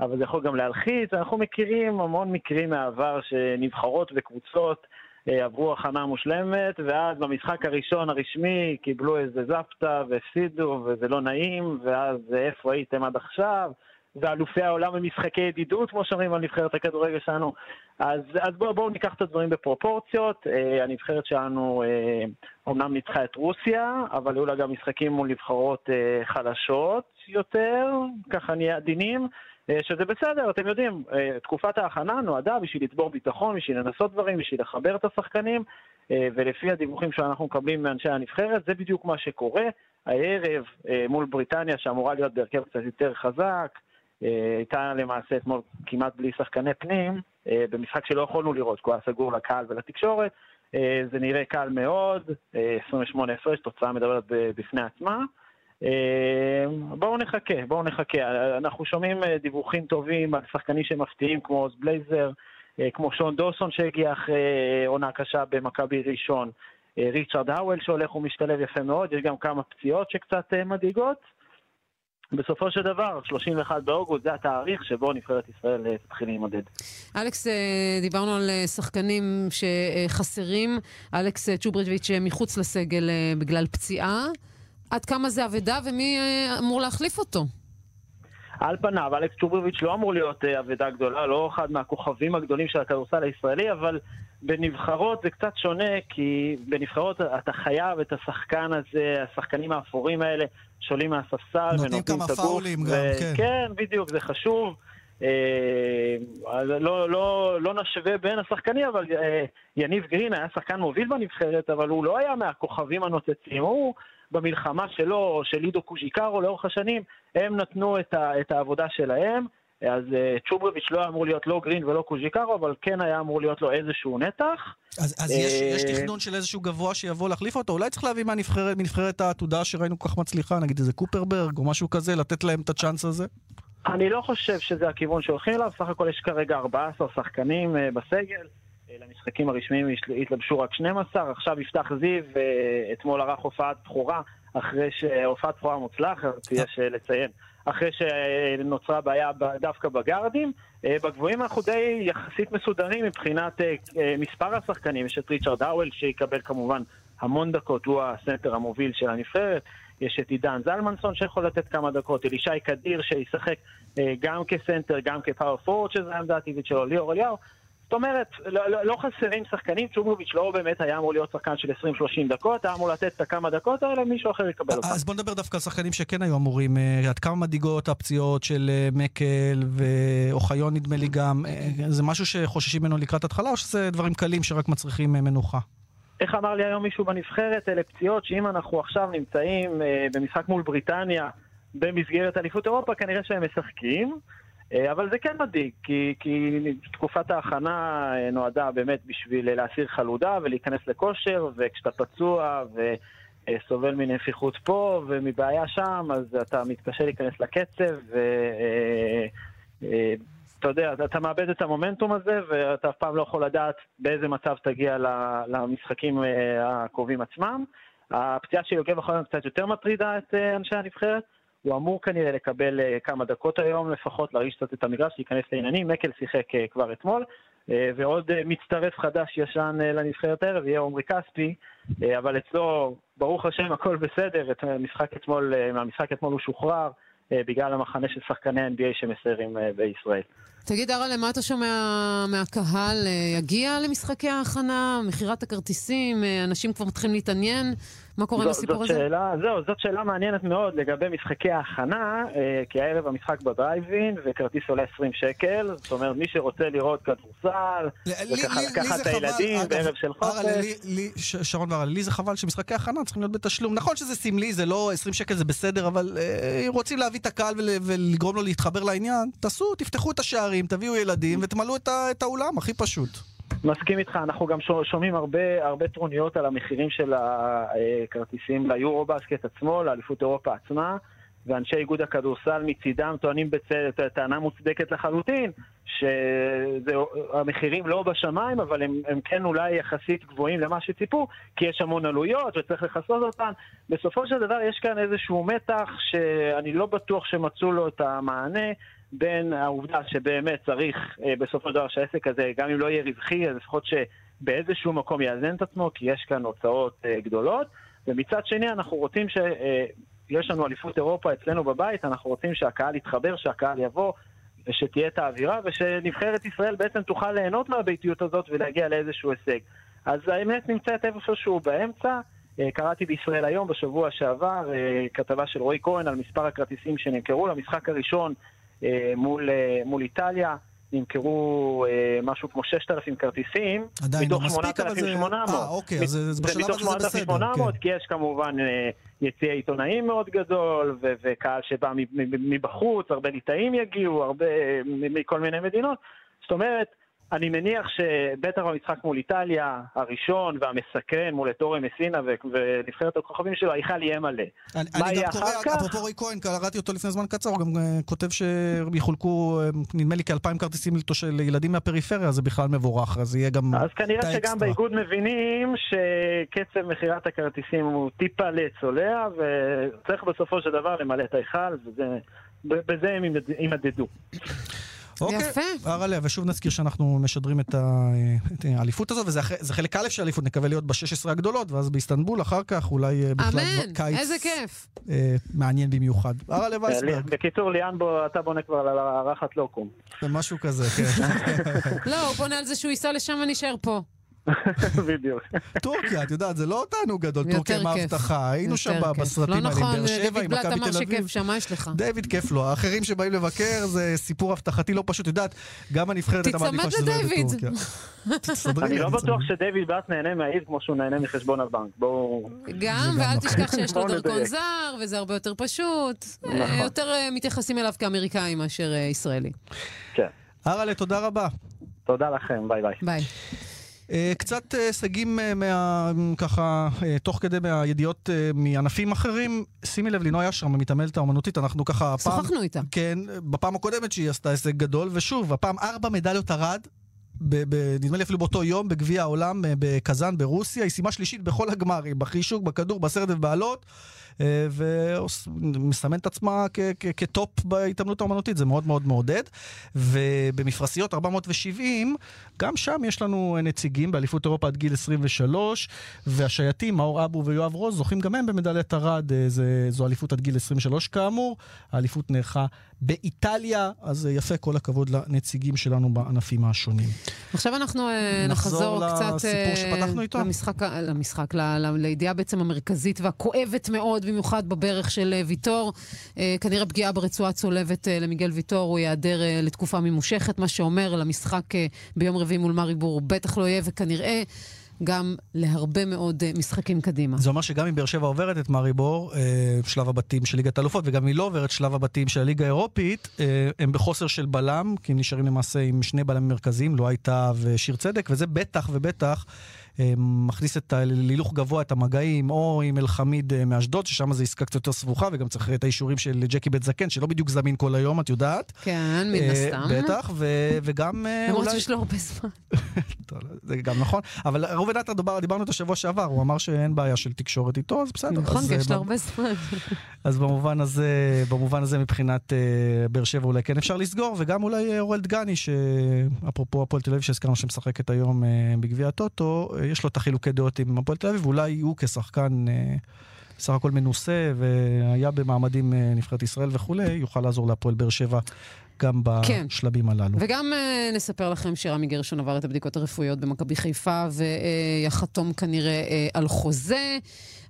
אבל זה יכול גם להלחיץ. אנחנו מכירים המון מקרים מהעבר שנבחרות וקבוצות עברו הכנה מושלמת, ואז במשחק הראשון הרשמי קיבלו איזה זפטה והפסידו, וזה לא נעים, ואז אה, איפה הייתם עד עכשיו? ואלופי העולם במשחקי ידידות, כמו שאומרים על נבחרת הכדורגל שלנו. אז, אז בואו בוא ניקח את הדברים בפרופורציות. אה, הנבחרת שלנו אה, אומנם ניצחה את רוסיה, אבל היו לה גם משחקים מול נבחרות אה, חלשות יותר, ככה נהיה עדינים. אה, שזה בסדר, אתם יודעים, אה, תקופת ההכנה נועדה בשביל לצבור ביטחון, בשביל לנסות דברים, בשביל לחבר את השחקנים, אה, ולפי הדיווחים שאנחנו מקבלים מאנשי הנבחרת, זה בדיוק מה שקורה. הערב מול בריטניה, שאמורה להיות בהרכב קצת יותר חזק, הייתה למעשה אתמול כמעט בלי שחקני פנים, במשחק שלא יכולנו לראות, כי הוא היה סגור לקהל ולתקשורת. זה נראה קל מאוד, אה, 28 הפרש, תוצאה מדברת בפני עצמה. אה, בואו נחכה, בואו נחכה. אנחנו שומעים אה, דיווחים טובים על שחקנים שמפתיעים כמו עוז בלייזר, אה, כמו שון דוסון שהגיע אחרי עונה קשה במכבי ראשון, ריצ'רד האוול שהולך ומשתלב יפה מאוד, יש גם כמה פציעות שקצת מדאיגות. בסופו של דבר, 31 באוגוסט זה התאריך שבו נבחרת ישראל תתחיל להימדד. אלכס, דיברנו על שחקנים שחסרים. אלכס צ'וברידביץ' מחוץ לסגל בגלל פציעה. עד כמה זה אבדה ומי אמור להחליף אותו? על פניו, אלכס צ'ובריביץ' לא אמור להיות אבדה גדולה, לא אחד מהכוכבים הגדולים של הכדורסל הישראלי, אבל בנבחרות זה קצת שונה, כי בנבחרות אתה חייב את השחקן הזה, השחקנים האפורים האלה, שעולים מהספסל ונותנים כמה פאולים גם, כן. כן, בדיוק, זה חשוב. אה, לא, לא, לא נשווה בין השחקנים, אבל אה, יניב גרין היה שחקן מוביל בנבחרת, אבל הוא לא היה מהכוכבים הנוצצים. הוא, במלחמה שלו, או של לידו קוז'יקרו לאורך השנים, הם נתנו את, ה, את העבודה שלהם. אז uh, צ'וברביץ' לא אמור להיות לא גרין ולא קוז'יקרו, אבל כן היה אמור להיות לו איזשהו נתח. אז, אז יש, יש תכנון של איזשהו גבוה שיבוא להחליף אותו? אולי צריך להביא מהנבחרת, מנבחרת העתודה שראינו כל כך מצליחה, נגיד איזה קופרברג או משהו כזה, לתת להם את הצ'אנס הזה? אני לא חושב שזה הכיוון שהולכים אליו, סך הכל יש כרגע 14 שחקנים uh, בסגל. למשחקים הרשמיים התלבשו רק 12, עכשיו יפתח זיו, אתמול ערך הופעת בכורה, אחרי שהופעת בכורה מוצלחת, יש לציין. אחרי שנוצרה בעיה דווקא בגארדים. אה, בגבוהים אנחנו די יחסית מסודרים מבחינת אה, אה, מספר השחקנים. יש את ריצ'רד האוול שיקבל כמובן המון דקות, הוא הסנטר המוביל של הנבחרת. יש את עידן זלמנסון שיכול לתת כמה דקות, אלישי קדיר שישחק גם כסנטר, גם כפאור פורט, שזו העמדה הטבעית שלו, ליאור אליהו. זאת אומרת, לא, לא, לא חסרים שחקנים, צ'ומוביץ' לא באמת היה אמור להיות שחקן של 20-30 דקות, היה אמור לתת את הכמה דקות האלה, מישהו אחר יקבל אותם. אז בוא נדבר דווקא על שחקנים שכן היו אמורים, uh, עד כמה מדאיגות הפציעות של uh, מקל ואוחיון נדמה לי גם, uh, זה משהו שחוששים ממנו לקראת התחלה, או שזה דברים קלים שרק מצריכים מנוחה? איך אמר לי היום מישהו בנבחרת, אלה פציעות שאם אנחנו עכשיו נמצאים במשחק מול בריטניה במסגרת אליפות אירופה, כנראה שהם משחקים. אה, אבל זה כן מדאיג, כי, כי תקופת ההכנה אה, נועדה באמת בשביל להסיר חלודה ולהיכנס לכושר, וכשאתה פצוע וסובל מנפיחות פה ומבעיה שם, אז אתה מתקשה להיכנס לקצב, ואתה אה, יודע, אתה מאבד את המומנטום הזה, ואתה אף פעם לא יכול לדעת באיזה מצב תגיע למשחקים הקרובים עצמם. הפציעה של יוגב להיות קצת יותר מטרידה את אנשי הנבחרת. הוא אמור כנראה לקבל uh, כמה דקות היום לפחות, להרגיש קצת את המגרש, להיכנס לעניינים. מקל שיחק uh, כבר אתמול, uh, ועוד מצטרף חדש ישן לנבחרת הערב, יהיה עומרי כספי, אבל אצלו, ברוך השם, הכל בסדר. את המשחק אתמול, מהמשחק אתמול הוא שוחרר בגלל המחנה של שחקני NBA שמסיירים בישראל. תגיד, אראלה, מה אתה שומע מהקהל? יגיע למשחקי ההכנה? מכירת הכרטיסים? אנשים כבר מתחילים להתעניין? מה קורה עם הסיפור הזה? שאלה, זהו, זאת שאלה מעניינת מאוד לגבי משחקי ההכנה, אה, כי הערב המשחק בדרייבין, וכרטיס עולה 20 שקל, זאת אומרת, מי שרוצה לראות כדורסל, וככה לקחת את הילדים בערב של חופש. שרון והרל, לי זה חבל שמשחקי ההכנה צריכים להיות בתשלום. נכון שזה סמלי, זה לא 20 שקל זה בסדר, אבל אה, אם רוצים להביא את הקהל ולגרום לו להתחבר לעניין, תעשו, תפתחו את השערים, תביאו ילדים ותמלאו את האולם, הכי פשוט. מסכים איתך, אנחנו גם שומעים הרבה, הרבה טרוניות על המחירים של הכרטיסים ליורו-בסקט עצמו, לאליפות אירופה עצמה, ואנשי איגוד הכדורסל מצידם טוענים בצדק, טענה מוצדקת לחלוטין, שהמחירים לא בשמיים, אבל הם, הם כן אולי יחסית גבוהים למה שציפו, כי יש המון עלויות וצריך לכסות אותן. בסופו של דבר יש כאן איזשהו מתח שאני לא בטוח שמצאו לו את המענה. בין העובדה שבאמת צריך אה, בסופו של דבר שהעסק הזה, גם אם לא יהיה רווחי, אז לפחות שבאיזשהו מקום יאזן את עצמו, כי יש כאן הוצאות אה, גדולות. ומצד שני, אנחנו רוצים ש... אה, יש לנו אליפות אירופה אצלנו בבית, אנחנו רוצים שהקהל יתחבר, שהקהל יבוא, ושתהיה את האווירה, ושנבחרת ישראל בעצם תוכל ליהנות מהביתיות הזאת ולהגיע לאיזשהו הישג. אז האמת נמצאת איפשהו באמצע. קראתי בישראל היום, בשבוע שעבר, כתבה של רועי כהן על מספר הכרטיסים שנמכרו למשחק הראשון אה, מול, אה, מול איטליה. נמכרו אה, משהו כמו 6,000 כרטיסים. עדיין לא מספיק, אבל זה... אה, אוקיי, אז זה בשלב הזה זה בסדר. 800, כן. כי יש כמובן אה, יציע עיתונאים מאוד גדול, ו- וקהל שבא מבחוץ, הרבה ליטאים יגיעו, הרבה מכל מיני מדינות. זאת אומרת, אני מניח שבטח במשחק מול איטליה, הראשון והמסקרן מול אתורי מסינה ונבחרת הכוכבים שלו, ההיכל יהיה מלא. אני, מה אני יהיה אחר קורא, כך? אפרופו רועי כהן, קראתי אותו לפני זמן קצר, הוא גם אה, כותב שיחולקו, אה, נדמה לי כאלפיים כרטיסים לתוש- לילדים מהפריפריה, זה בכלל מבורך, אז יהיה גם אז כנראה שגם האקסטרה. באיגוד מבינים שקצצב מכירת הכרטיסים הוא טיפה לצולע, וצריך בסופו של דבר למלא את ההיכל, ובזה הם ימד- יימדדו. אוקיי, יפה. הרלה, ושוב נזכיר שאנחנו משדרים את ה- את האליפות הזאת, וזה חלק א' של האליפות, נקווה להיות ב-16 הגדולות, ואז באיסטנבול אחר כך אולי אה, בכלל אמן, קיץ איזה כיף. אה, מעניין במיוחד. הרלה וייסברג, בקיצור, ליאן בו, אתה בונה כבר על הרחת לוקום. זה משהו כזה, כן. לא, הוא בונה על זה שהוא ייסע לשם ונשאר פה. בדיוק. טורקיה, את יודעת, זה לא תענוג גדול, טורקיה עם כיף. ההבטחה, היינו שם. בסרטים לא האלה, עם נכון, באר שבע, עם בלאט מכבי אמר תל אביב. שכיף שם, מה יש לך? דיוויד כיף לו, האחרים שבאים לבקר זה סיפור הבטחתי לא פשוט, יודעת, גם הנבחרת הייתה מעדיפה שזה לא יהיה. בטורקיה. אני לא בטוח צודק. שדייוויד באט נהנה מהעיר כמו שהוא נהנה מחשבון הבנק. בואו... גם, ואל נכון. תשכח שיש לו דרכון. זר, וזה הרבה יותר פשוט. אה, נכון. יותר אה, מתייחסים אליו כאמריקאי מאשר אה, ישראלי. כן. הרלה, תודה רבה. תודה לכם, ביי ביי. ביי. אה, קצת אה, הישגים אה, מה... ככה, אה, תוך כדי מהידיעות אה, מענפים אחרים. שימי לב, לינוי אשרם, המתעמלת האומנותית, אנחנו ככה... שוחחנו איתה. כן, בפעם הקודמת שהיא עשתה הישג גדול, ושוב, הפעם ארבע מדליות ארד. ב- ב- נדמה לי אפילו באותו יום, בגביע העולם אה, בקזאן ברוסיה, היא סיימה שלישית בכל הגמרים, בחישוק, בכדור, בסרט ובאלות, אה, ומסמן את עצמה כטופ בהתעמלות האומנותית, זה מאוד מאוד מעודד. ובמפרשיות 470, גם שם יש לנו נציגים באליפות אירופה עד גיל 23, והשייטים, מאור אבו ויואב רוז, זוכים גם הם במדליית ארד, אה, זו אליפות עד גיל 23 כאמור. האליפות נערכה באיטליה, אז אה, יפה, כל הכבוד לנציגים שלנו בענפים השונים. עכשיו אנחנו אה, נחזור נחזור קצת לסיפור אה, שפתחנו איתו? למשחק, למשחק, לידיעה בעצם המרכזית והכואבת מאוד, במיוחד בברך של אה, ויטור. אה, כנראה פגיעה ברצועה צולבת אה, למיגל ויטור, הוא ייעדר לתקופה ממושכת, מה שאומר למשחק ביום רביעי מול מאריבור בטח לא יהיה, וכנראה גם להרבה מאוד משחקים קדימה. זה אומר שגם אם באר שבע עוברת את מאריבור, אה, שלב הבתים של ליגת האלופות, וגם אם היא לא עוברת שלב הבתים של הליגה האירופית, הם בחוסר של בלם, כי הם נשארים למעשה עם שני בלמים מרכזיים, לא הייתה ושיר צדק, וזה בטח ובטח מכניס את ה- להילוך גבוה את המגעים, או עם אלחמיד אה, מאשדוד, ששם זו עסקה קצת יותר סבוכה, וגם צריך את האישורים של ג'קי בית זקן, שלא בדיוק זמין כל היום, את יודעת. כן, מן אה, הסתם. בטח, ו- וגם אה, למרות אולי... שיש לו הרבה זמן. זה גם נכון, אבל ראובן עטר, דיבר- דיברנו איתו שבוע שעבר, הוא אמר שאין בעיה של תקשורת איתו, אז בסדר. נכון, כי אה, יש לו הרבה זמן. אז במובן הזה, במובן הזה מבחינת אה, באר שבע אולי כן אפשר לסגור, וגם אולי אה, אורל דגני, שאפרופו הפועל תל אביב שהזכרנו שמשחקת היום אה, בגביע הטוטו, אה, יש לו את החילוקי דעות עם הפועל תל אביב, ואולי הוא כשחקן אה, סך הכל מנוסה, והיה במעמדים אה, נבחרת ישראל וכולי, יוכל לעזור להפועל באר שבע גם כן. בשלבים הללו. וגם uh, נספר לכם שרמי גרשון עבר את הבדיקות הרפואיות במכבי חיפה ויחתום כנראה uh, על חוזה.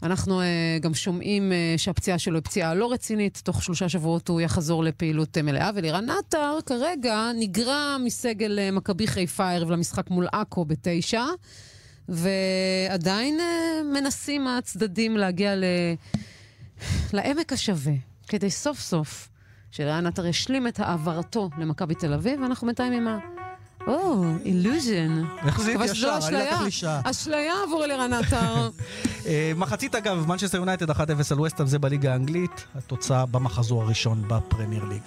אנחנו uh, גם שומעים uh, שהפציעה שלו היא פציעה לא רצינית, תוך שלושה שבועות הוא יחזור לפעילות uh, מלאה. ולירן עטר כרגע נגרע מסגל uh, מכבי חיפה הערב למשחק מול עכו בתשע, ועדיין uh, מנסים הצדדים להגיע ל... לעמק השווה, כדי סוף סוף שרען עטר ישלים את העברתו למכבי תל אביב, ואנחנו בינתיים עם ה... או, אילוז'ן. איך זה ישר? אני לקח לי שעה. אשליה עבור אלירן עטר. אה, מחצית אגב, מנצ'סטר יונייטד 1-0 על וסטהאם, זה בליגה האנגלית, התוצאה במחזור הראשון בפרמייר ליג.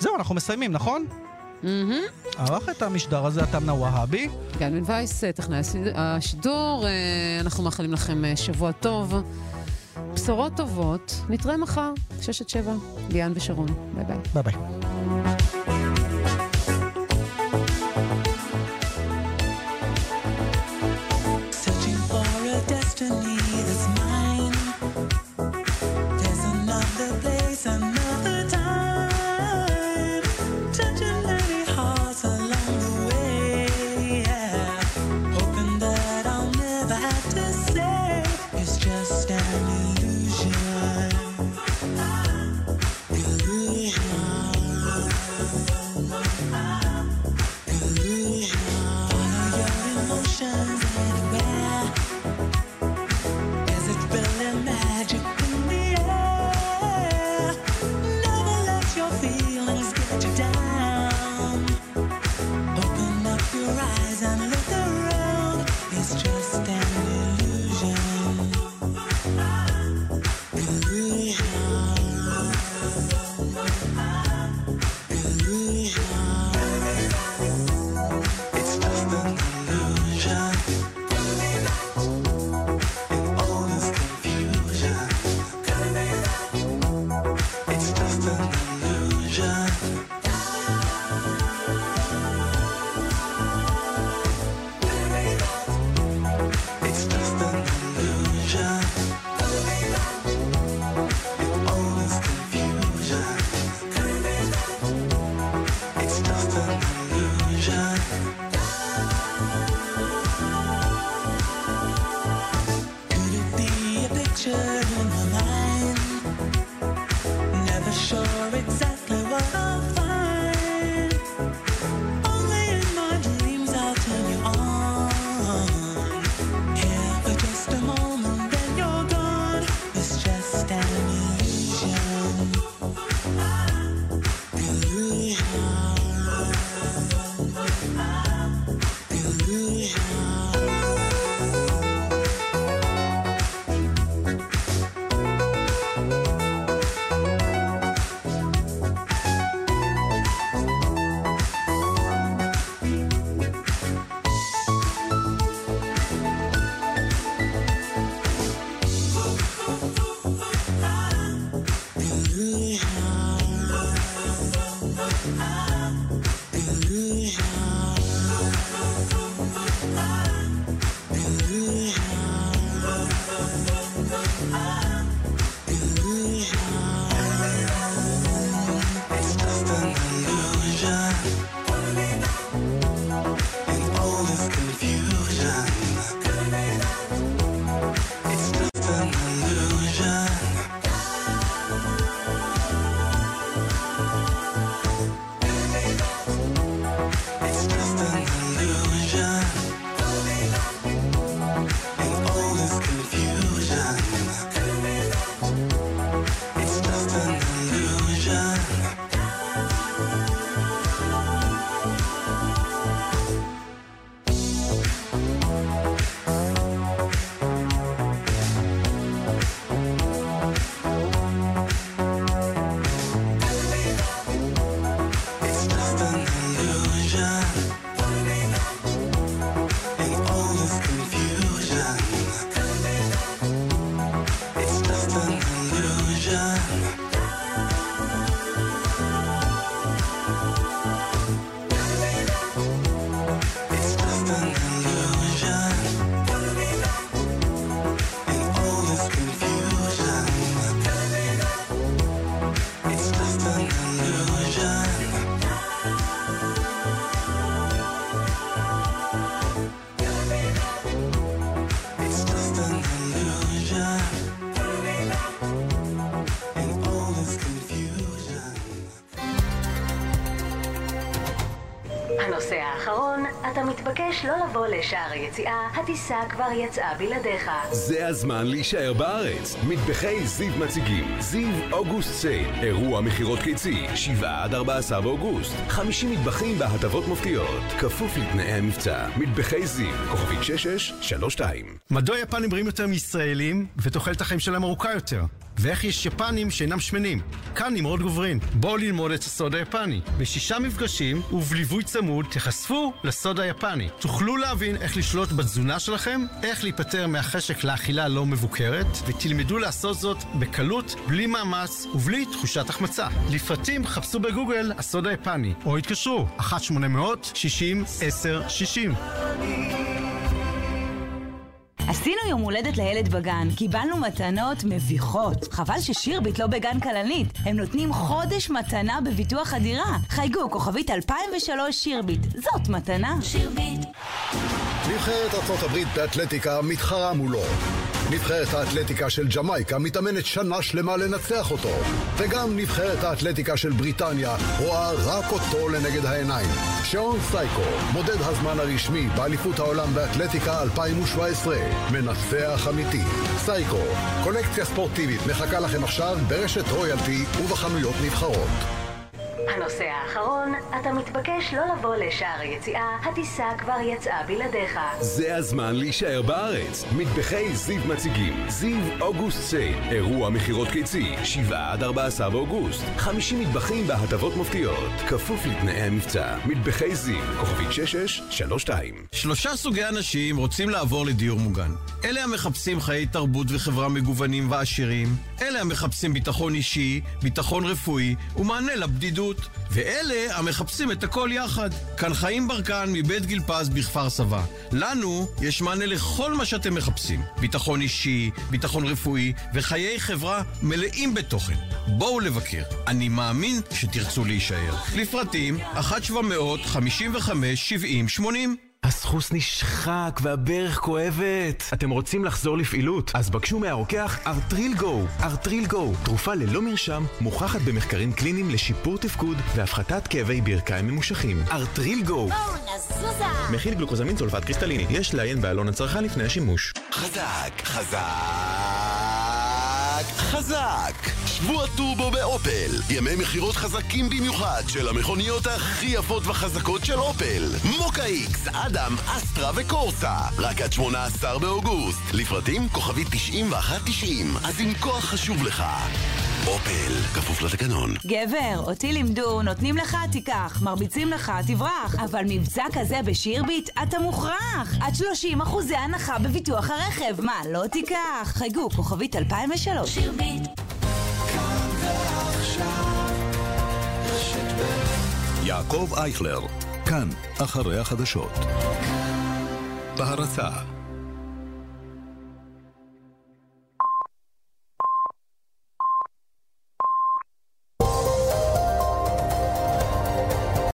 זהו, אנחנו מסיימים, נכון? ערך את המשדר הזה אתם נוואהבי. גן בן וייס, טכנאי השיד- השידור, אה, אנחנו מאחלים לכם אה, שבוע טוב. בשורות טובות, נתראה מחר, 6 עד 7, ליאן ושרון. ביי ביי. ביי ביי. הנושא האחרון, אתה מתבקש לא לבוא לשער היציאה, הטיסה כבר יצאה בלעדיך. זה הזמן להישאר בארץ. מטבחי זיו מציגים זיו אוגוסט סייל, אירוע מכירות קיצי, 7 עד 14 באוגוסט. 50 מטבחים בהטבות מופתיות, כפוף לתנאי המבצע. מטבחי זיו, כוכבית 6632. מדוע יפנים בריאים יותר מישראלים ותוחלת החיים שלהם ארוכה יותר? ואיך יש יפנים שאינם שמנים? כאן נמרוד גוברין. בואו ללמוד את הסוד היפני. בשישה מפגשים ובליווי צמוד תיחשפו לסוד היפני. תוכלו להבין איך לשלוט בתזונה שלכם, איך להיפטר מהחשק לאכילה לא מבוקרת, ותלמדו לעשות זאת בקלות, בלי מאמץ ובלי תחושת החמצה. לפרטים חפשו בגוגל הסוד היפני, או התקשרו 1-800-60-10-60. עשינו יום הולדת לילד בגן, קיבלנו מתנות מביכות. חבל ששירביט לא בגן כלנית. הם נותנים חודש מתנה בביטוח הדירה. חייגו, כוכבית 2003 שירביט. זאת מתנה. שירביט. נבחרת ארצות הברית באתלטיקה מתחרה מולו. נבחרת האתלטיקה של ג'מייקה מתאמנת שנה שלמה לנצח אותו. וגם נבחרת האתלטיקה של בריטניה רואה רק אותו לנגד העיניים. שעון סייקו, מודד הזמן הרשמי באליפות העולם באתלטיקה 2017. מנצח אמיתי. סייקו, קולקציה ספורטיבית מחכה לכם עכשיו ברשת רויאלטי ובחנויות נבחרות. הנושא האחרון, אתה מתבקש לא לבוא לשער היציאה, הטיסה כבר יצאה בלעדיך. זה הזמן להישאר בארץ. מטבחי זיו מציגים זיו אוגוסט סייל, אירוע מכירות קיצי, 7 עד 14 באוגוסט. 50 מטבחים בהטבות מופתיות, כפוף לתנאי המבצע. מטבחי זיו, כוכבית 6632. שלושה סוגי אנשים רוצים לעבור לדיור מוגן. אלה המחפשים חיי תרבות וחברה מגוונים ועשירים, אלה המחפשים ביטחון אישי, ביטחון רפואי ומענה לבדידות, ואלה המחפשים את הכל יחד. כאן חיים ברקן מבית גיל פז בכפר סבא. לנו יש מענה לכל מה שאתם מחפשים. ביטחון אישי, ביטחון רפואי וחיי חברה מלאים בתוכן. בואו לבקר. אני מאמין שתרצו להישאר. לפרטים 1-755-70-80 הסחוס נשחק והברך כואבת. אתם רוצים לחזור לפעילות? אז בקשו מהרוקח ארטריל גו. ארטריל גו, תרופה ללא מרשם, מוכחת במחקרים קליניים לשיפור תפקוד והפחתת כאבי ברכיים ממושכים. ארטריל גו. נזוזה! מכיל גלוקוזמין סולפט קריסטליני. יש לעיין בעלון הצרכן לפני השימוש. חזק, חזק, חזק! שבוע טורבו באופל. ימי מכירות חזקים במיוחד של המכוניות הכי יפות וחזקות של אופל. מוקה איקס, אדם, אסטרה וקורסה. רק עד 18 באוגוסט. לפרטים כוכבית 9190. אז אם כוח חשוב לך. אופל, כפוף לתקנון. גבר, אותי לימדו, נותנים לך תיקח, מרביצים לך תברח. אבל מבצע כזה בשירביט, אתה מוכרח. עד 30 אחוזי הנחה בביטוח הרכב. מה, לא תיקח? חייגו, כוכבית 2003. שירביט. יעקב אייכלר, כאן, אחרי החדשות. בהרצה